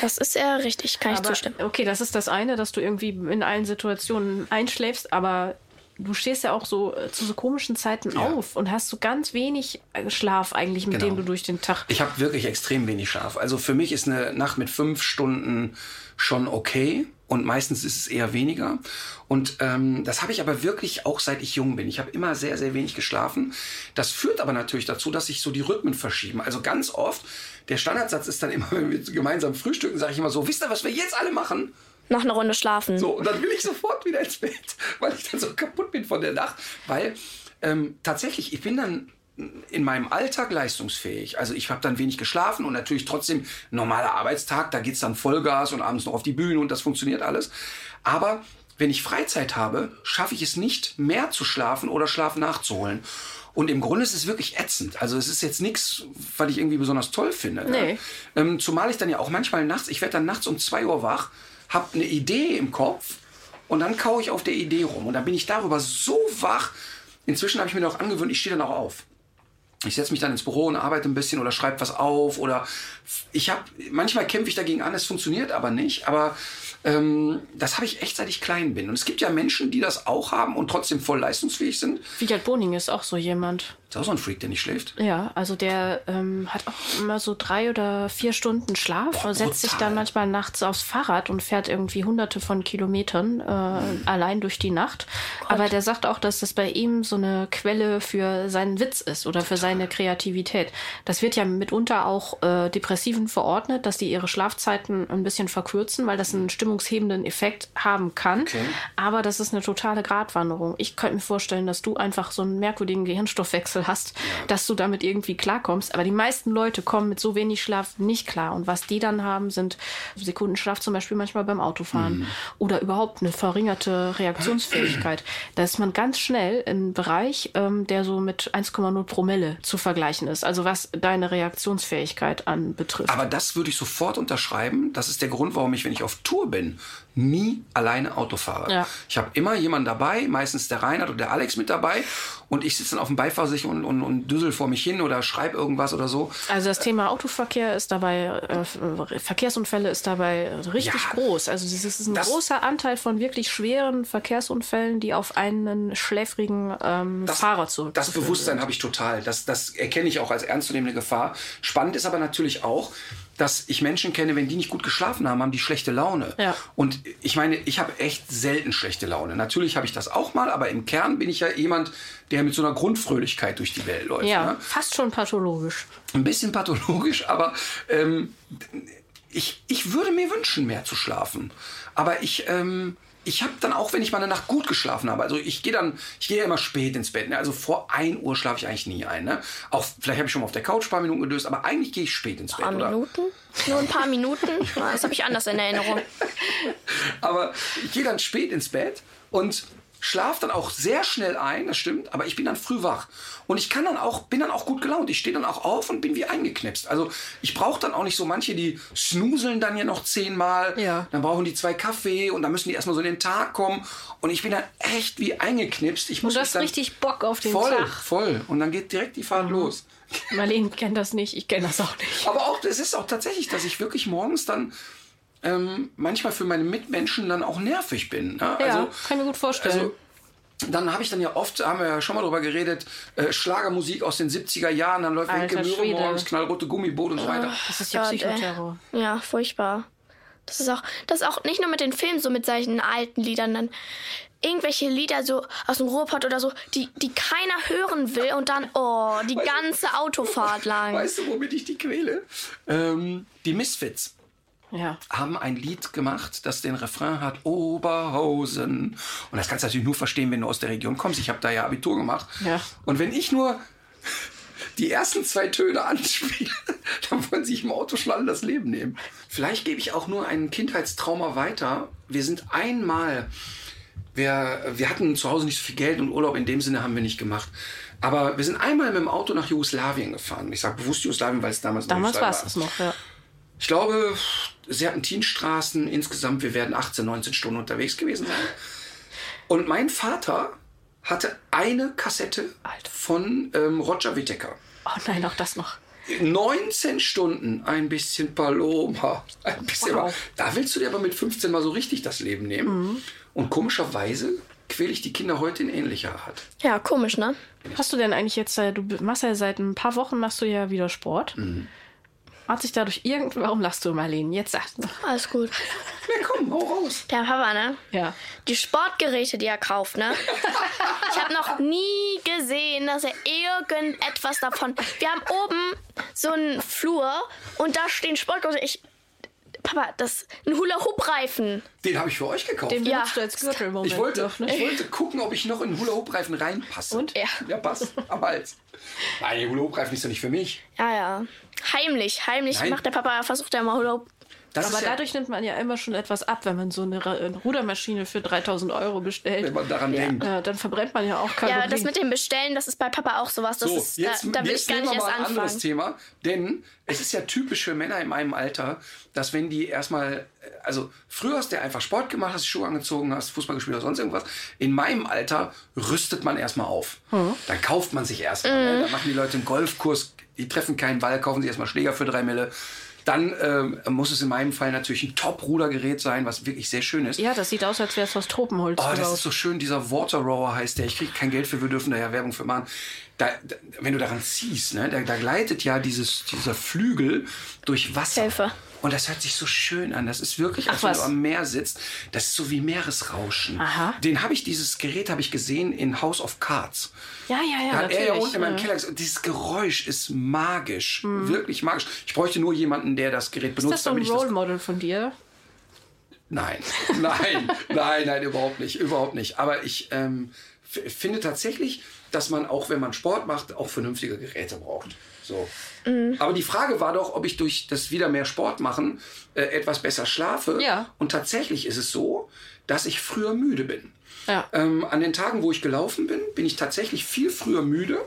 Das ist ja richtig, kann ich Aber, zustimmen. okay, das ist das eine, dass du irgendwie in allen Situationen einschläfst, aber du stehst ja auch so äh, zu so komischen Zeiten Ja. auf und hast so ganz wenig äh, Schlaf eigentlich, mit Genau. dem du durch den Tag. Ich habe wirklich extrem wenig Schlaf. Also für mich ist eine Nacht mit fünf Stunden schon okay und meistens ist es eher weniger. Und ähm, das habe ich aber wirklich auch seit ich jung bin. Ich habe immer sehr, sehr wenig geschlafen. Das führt aber natürlich dazu, dass sich so die Rhythmen verschieben. Also ganz oft, der Standardsatz ist dann immer, <laughs> wenn wir gemeinsam frühstücken, sage ich immer so, wisst ihr, was wir jetzt alle machen? Noch eine Runde schlafen. So, und dann will ich sofort wieder ins Bett, <laughs> weil ich dann so kaputt bin von der Nacht. Weil ähm, tatsächlich, ich bin dann in meinem Alltag leistungsfähig. Also ich habe dann wenig geschlafen und natürlich trotzdem normaler Arbeitstag, da geht's dann Vollgas und abends noch auf die Bühne und das funktioniert alles. Aber wenn ich Freizeit habe, schaffe ich es nicht, mehr zu schlafen oder Schlaf nachzuholen. Und im Grunde ist es wirklich ätzend. Also es ist jetzt nichts, was ich irgendwie besonders toll finde. Nee. Ja. Ähm, zumal ich dann ja auch manchmal nachts, ich werde dann nachts um 2 Uhr wach, habe eine Idee im Kopf und dann kaue ich auf der Idee rum. Und dann bin ich darüber so wach. Inzwischen habe ich mir noch angewöhnt, ich stehe dann auch auf. Ich setze mich dann ins Büro und arbeite ein bisschen oder schreibe was auf oder ich habe manchmal kämpfe ich dagegen an, es funktioniert aber nicht. Aber ähm, das habe ich echt seit ich klein bin. Und es gibt ja Menschen, die das auch haben und trotzdem voll leistungsfähig sind. Wiegald Boning ist auch so jemand. Ist auch so ein Freak, der nicht schläft. Ja, also der ähm, hat auch immer so drei oder vier Stunden Schlaf, Boah, setzt sich dann manchmal nachts aufs Fahrrad und fährt irgendwie hunderte von Kilometern äh, allein durch die Nacht. Aber der sagt auch, dass das bei ihm so eine Quelle für seinen Witz ist oder für seine Kreativität. Das wird ja mitunter auch äh, Depressiven verordnet, dass die ihre Schlafzeiten ein bisschen verkürzen, weil das einen stimmungshebenden Effekt haben kann. Okay. Aber das ist eine totale Gratwanderung. Ich könnte mir vorstellen, dass du einfach so einen merkwürdigen Gehirnstoffwechsel hast, dass du damit irgendwie klarkommst. Aber die meisten Leute kommen mit so wenig Schlaf nicht klar. Und was die dann haben, sind Sekundenschlaf zum Beispiel manchmal beim Autofahren Mhm. oder überhaupt eine verringerte Reaktionsfähigkeit. Da ist man ganz schnell im Bereich, ähm, der so mit 1,0 Promille zu vergleichen ist. Also was deine Reaktionsfähigkeit anbetrifft. Aber das würde ich sofort unterschreiben. Das ist der Grund, warum ich, wenn ich auf Tour bin, nie alleine Auto fahre. Ja. Ich habe immer jemanden dabei, meistens der Reinhard oder der Alex mit dabei. Und ich sitze dann auf dem Beifahrersitz und, und, und düssel vor mich hin oder schreibe irgendwas oder so. Also das Thema Autoverkehr ist dabei, äh, Verkehrsunfälle ist dabei richtig Ja. groß. Also es ist ein Das- großer Anteil von wirklich schweren Verkehrsunfällen, die auf einen schläfrigen ähm, Fahrer zurück. Das Bewusstsein habe ich total. Das, das erkenne ich auch als ernstzunehmende Gefahr. Spannend ist aber natürlich auch, dass ich Menschen kenne, wenn die nicht gut geschlafen haben, haben die schlechte Laune. Ja. Und ich meine, ich habe echt selten schlechte Laune. Natürlich habe ich das auch mal, aber im Kern bin ich ja jemand, der mit so einer Grundfröhlichkeit durch die Welt läuft. ja Ne? fast schon pathologisch. Ein bisschen pathologisch, aber ähm, ich, ich würde mir wünschen, mehr zu schlafen. Aber ich, ähm, ich habe dann auch, wenn ich mal eine Nacht gut geschlafen habe, also ich gehe dann, ich gehe ja immer spät ins Bett. Ne? Also vor 1 Uhr schlafe ich eigentlich nie ein. Ne? Auch vielleicht habe ich schon mal auf der Couch ein paar Minuten gedöst, aber eigentlich gehe ich spät ins Ein paar Bett. Minuten? Nur ein paar Minuten? Na, <laughs> Das habe ich anders in Erinnerung. Aber ich gehe dann spät ins Bett und schlafe dann auch sehr schnell ein, das stimmt, aber ich bin dann früh wach. Und ich kann dann auch, bin dann auch gut gelaunt. Ich stehe dann auch auf und bin wie eingeknipst. Also ich brauche dann auch nicht so manche, die snooseln dann ja noch zehnmal. Ja. Dann brauchen die zwei Kaffee und dann müssen die erstmal so in den Tag kommen. Und ich bin dann echt wie eingeknipst. Ich muss Du hast dann richtig Bock auf den voll, Tag. voll. Und dann geht direkt die Fahrt los. Marlene kennt das nicht, ich kenne das auch nicht. Aber auch, es ist auch tatsächlich, dass ich wirklich morgens dann ähm, manchmal für meine Mitmenschen dann auch nervig bin. Ne? Ja, also, kann ich mir gut vorstellen. Also, dann habe ich dann ja oft, haben wir ja schon mal drüber geredet, äh, Schlagermusik aus den 70er Jahren, dann läuft Alter Henke Möhre morgens, knallrote Gummiboot und so weiter. das ist ja Gott, ey. Psychoterror. Ja, furchtbar. Das ist auch, das ist auch nicht nur mit den Filmen so mit solchen alten Liedern, dann irgendwelche Lieder so aus dem Ruhrpott oder so, die, die keiner hören will und dann, oh, die ganze Autofahrt lang. Weißt du, womit ich die quäle? Ähm, die Misfits. Ja. haben ein Lied gemacht, das den Refrain hat Oberhausen. Und das kannst du natürlich nur verstehen, wenn du aus der Region kommst. Ich habe da ja Abitur gemacht. Ja. Und wenn ich nur <laughs> die ersten zwei Töne anspiele, <laughs> dann wollen sie sich im Auto schon alle das Leben nehmen. Vielleicht gebe ich auch nur einen Kindheitstrauma weiter. Wir sind einmal, wir, wir hatten zu Hause nicht so viel Geld und Urlaub in dem Sinne haben wir nicht gemacht. Aber wir sind einmal mit dem Auto nach Jugoslawien gefahren. Ich sage bewusst Jugoslawien, weil es damals, noch Damals war es noch, ja. ich glaube, sie hatten Tienstraßen. Insgesamt, wir werden 18, 19 Stunden unterwegs gewesen sein. Und mein Vater hatte eine Kassette Alter. von ähm, Roger Whittaker. Oh nein, auch das noch. 19 Stunden, ein bisschen Paloma. Ein bisschen Wow. Da willst du dir aber mit 15 mal so richtig das Leben nehmen. Und komischerweise quäle ich die Kinder heute in ähnlicher Art. Ja, komisch, ne? Hast du denn eigentlich jetzt, äh, du machst ja seit ein paar Wochen machst du ja wieder Sport. Mhm. Hat sich dadurch irgend, warum lachst du, Marlene? Jetzt sag Alles gut. Na komm, hau raus. Der Papa, ne? Ja. Die Sportgeräte, die er kauft, ne? <laughs> Ich habe noch nie gesehen, dass er irgendetwas davon. Wir haben oben so einen Flur und da stehen Sportgeräte. Ich. Papa, das ist ein Hula-Hoop-Reifen. Den habe ich für euch gekauft. Den Ja. benutzt du als Gürtel im Moment Ich wollte, noch, ne? ich wollte gucken, ob ich noch in Hula-Hoop-Reifen reinpasse. Und? Ja. Ja, passt. Am Hals. Nein, der Hula-Hoop-Reifen ist doch nicht für mich. Ja, ja. Heimlich, heimlich Nein. macht der Papa, versucht er mal Hula-Hoop. Das Aber ist ja, dadurch nimmt man ja immer schon etwas ab, wenn man so eine, eine Rudermaschine für 3000 Euro bestellt. wenn man daran denkt. Ja, dann verbrennt man ja auch Ja, Kalorien. aber das mit dem Bestellen, das ist bei Papa auch sowas. Das So, ist, jetzt, da, da will ich jetzt gar nehmen nicht wir erst mal ein anderes anfangen. Thema. Denn es ist ja typisch für Männer in meinem Alter, dass wenn die erstmal, also früher hast du ja einfach Sport gemacht, hast die Schuhe angezogen, hast Fußball gespielt oder sonst irgendwas. In meinem Alter rüstet man erstmal auf. Hm. Dann kauft man sich erstmal. Ne? Dann machen die Leute einen Golfkurs, die treffen keinen Ball, kaufen sich erstmal Schläger für drei Mille. Dann ähm, muss es in meinem Fall natürlich ein Top-Rudergerät sein, was wirklich sehr schön ist. ja, das sieht aus, als wäre es aus Tropenholz Oh, das ist so schön, dieser Water Rower heißt der. Ich kriege kein Geld für, wir dürfen da ja Werbung für machen. Da, da, wenn du daran ziehst, ne, da, da gleitet ja dieses, dieser Flügel durch Wasser. Hilfe. Und das hört sich so schön an. Das ist wirklich, Ach, als wenn was? du am Meer sitzt. Das ist so wie Meeresrauschen. Aha. Den habe ich, dieses Gerät habe ich gesehen in House of Cards. ja, ja, ja, Da hat er ja unten in meinem. Keller gesagt, dieses Geräusch ist magisch. Wirklich magisch. Ich bräuchte nur jemanden, der das Gerät Ist das benutzt, so ein Role Model von dir? Nein, nein, <laughs> nein, nein, überhaupt nicht, überhaupt nicht. Aber ich ähm, finde tatsächlich, dass man auch, wenn man Sport macht, auch vernünftige Geräte braucht. So. Aber die Frage war doch, ob ich durch das wieder mehr Sport machen äh, etwas besser schlafe. Ja. Und tatsächlich ist es so, dass ich früher müde bin. Ja. Ähm, an den Tagen, wo ich gelaufen bin, bin ich tatsächlich viel früher müde.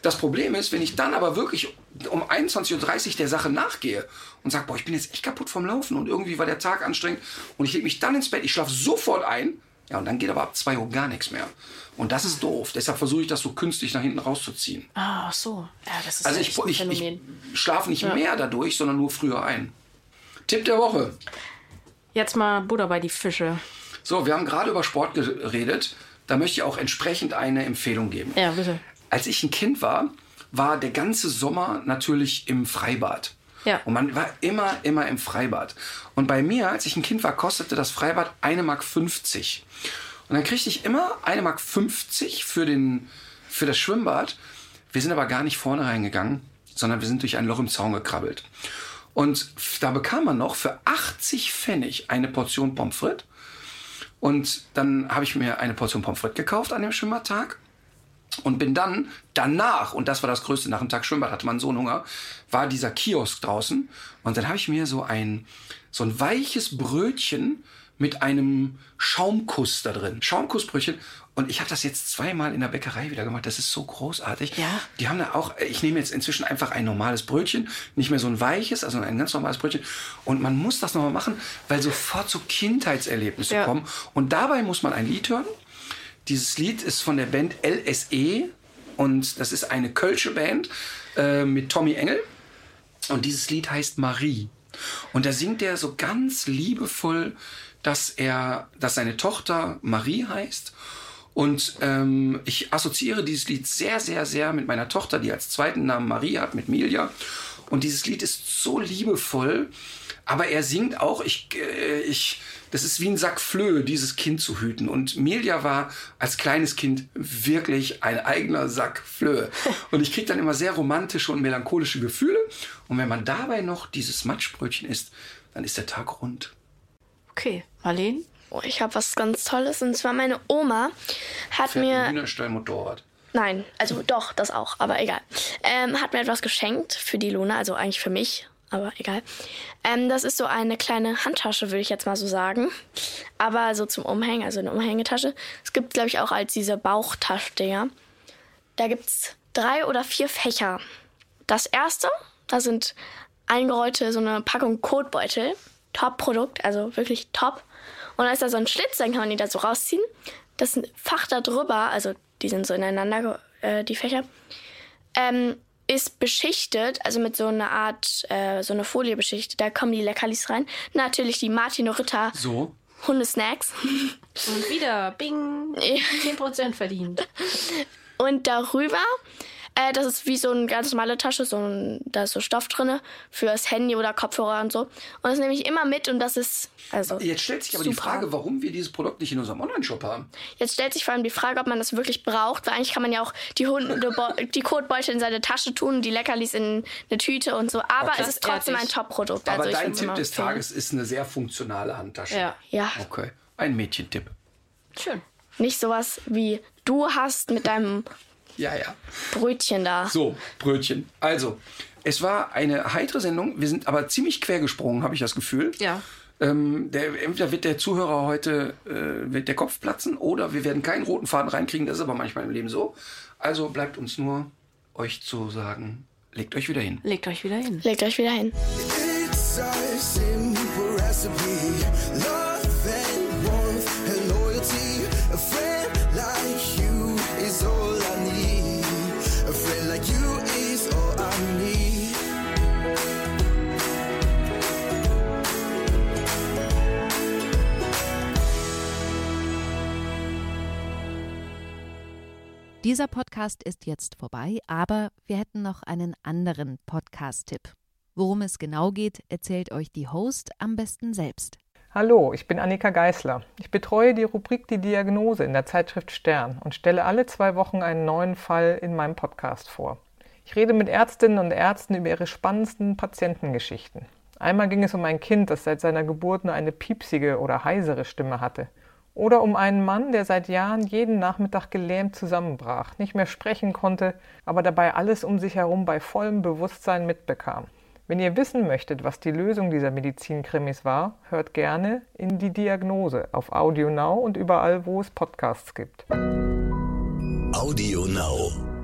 Das Problem ist, wenn ich dann aber wirklich um 21.30 Uhr der Sache nachgehe und sage, boah, ich bin jetzt echt kaputt vom Laufen und irgendwie war der Tag anstrengend und ich lege mich dann ins Bett, ich schlafe sofort ein, ja, und dann geht aber ab 2 Uhr gar nichts mehr. Und das ist doof. Deshalb versuche ich das so künstlich nach hinten rauszuziehen. Ah, ach so. Ja, das ist Also ich, ein ich, ich Phänomen. schlafe nicht mehr dadurch, sondern nur früher ein. Tipp der Woche. Jetzt mal Butter bei die Fische. So, wir haben gerade über Sport geredet. Da möchte ich auch entsprechend eine Empfehlung geben. Ja, bitte. Als ich ein Kind war, war der ganze Sommer natürlich im Freibad. Ja. Und man war immer, immer im Freibad. Und bei mir, als ich ein Kind war, kostete das Freibad 1,50 Mark. Und dann kriegte ich immer 1,50 Mark für, den, für das Schwimmbad. Wir sind aber gar nicht vorne reingegangen, sondern wir sind durch ein Loch im Zaun gekrabbelt. Und da bekam man noch für 80 Pfennig eine Portion Pommes frites. Und dann habe ich mir eine Portion Pommes frites gekauft an dem Schwimmbadtag und bin dann danach, und das war das Größte, nach dem Tag Schwimmbad hatte man so einen Hunger, war dieser Kiosk draußen. Und dann habe ich mir so ein, so ein weiches Brötchen mit einem Schaumkuss da drin. Schaumkussbrötchen. Und ich habe das jetzt zweimal in der Bäckerei wieder gemacht. Das ist so großartig. Ja. Die haben da auch, ich nehme jetzt inzwischen einfach ein normales Brötchen, nicht mehr so ein weiches, also ein ganz normales Brötchen. Und man muss das nochmal machen, weil sofort so Kindheitserlebnisse Ja. kommen. Und dabei muss man ein Lied hören. Dieses Lied ist von der Band LSE und das ist eine kölsche Band äh, mit Tommy Engel. Und dieses Lied heißt Marie. Und da singt er so ganz liebevoll, dass er, dass seine Tochter Marie heißt. Und ähm, ich assoziiere dieses Lied sehr, sehr, sehr mit meiner Tochter, die als zweiten Namen Marie hat, mit Milja. Und dieses Lied ist so liebevoll, aber er singt auch, ich, äh, ich, das ist wie ein Sack Flöhe, dieses Kind zu hüten. Und Milja war als kleines Kind wirklich ein eigener Sack Flöhe. <laughs> Und ich kriege dann immer sehr romantische und melancholische Gefühle. Und wenn man dabei noch dieses Matschbrötchen isst, dann ist der Tag rund. Okay, Marleen? Oh, ich habe was ganz Tolles und zwar meine Oma hat Fährt ein mir Hühnerstall Motorrad. Nein, also doch, das auch, aber egal. Ähm, hat mir etwas geschenkt für die Luna, also eigentlich für mich, aber egal. Ähm, das ist so eine kleine Handtasche, würde ich jetzt mal so sagen. Aber so zum Umhängen, also eine Umhängetasche. Es gibt, glaube ich, auch als diese Bauchtaschdinger. Da gibt's drei oder vier Fächer. Das erste, da sind eingerollte so eine Packung Kotbeutel. Top-Produkt, also wirklich top. Und da ist da so ein Schlitz, dann kann man die da so rausziehen. Das Fach da drüber, also die sind so ineinander, äh, die Fächer, ähm, ist beschichtet, also mit so einer Art, äh, so eine Folie beschichtet. Da kommen die Leckerlis rein. Natürlich die Martin Ritter So. Hundesnacks. Und wieder, bing, 10% verdient. Und darüber, äh, das ist wie so eine ganz normale Tasche, so ein, da ist so Stoff drinne fürs Handy oder Kopfhörer und so. Und das nehme ich immer mit und das ist, also. Jetzt stellt sich aber die super. Frage, warum wir dieses Produkt nicht in unserem Online-Shop haben. Jetzt stellt sich vor allem die Frage, ob man das wirklich braucht, weil eigentlich kann man ja auch die Hunde, die Kotbeutel in seine Tasche tun, die Leckerlis in eine Tüte und so. Aber Okay. es ist trotzdem ein Top-Produkt. Aber also dein Tipp des. Tages ist eine sehr funktionale Handtasche. Ja, Ja, Okay. Ein Mädchentipp. schön. nicht sowas wie du hast mit deinem Ja, ja. Brötchen da. So, Brötchen. Also, es war eine heitere Sendung. Wir sind aber ziemlich quer gesprungen, habe ich das Gefühl. Ja. Ähm, der, entweder wird der Zuhörer heute äh, wird der Kopf platzen oder wir werden keinen roten Faden reinkriegen. Das ist aber manchmal im Leben so. Also bleibt uns nur euch zu sagen, legt euch wieder hin. Legt euch wieder hin. Legt euch wieder hin. It's a simple recipe. Dieser Podcast ist jetzt vorbei, aber wir hätten noch einen anderen Podcast-Tipp. Worum es genau geht, erzählt euch die Host am besten selbst. Hallo, ich bin Annika Geißler. Ich betreue die Rubrik Die Diagnose in der Zeitschrift Stern und stelle alle zwei Wochen einen neuen Fall in meinem Podcast vor. Ich rede mit Ärztinnen und Ärzten über ihre spannendsten Patientengeschichten. Einmal ging es um ein Kind, das seit seiner Geburt nur eine piepsige oder heisere Stimme hatte. Oder um einen Mann, der seit Jahren jeden Nachmittag gelähmt zusammenbrach, nicht mehr sprechen konnte, aber dabei alles um sich herum bei vollem Bewusstsein mitbekam. Wenn ihr wissen möchtet, was die Lösung dieser Medizinkrimis war, hört gerne in die Diagnose auf Audio Now und überall, wo es Podcasts gibt. Audio Now.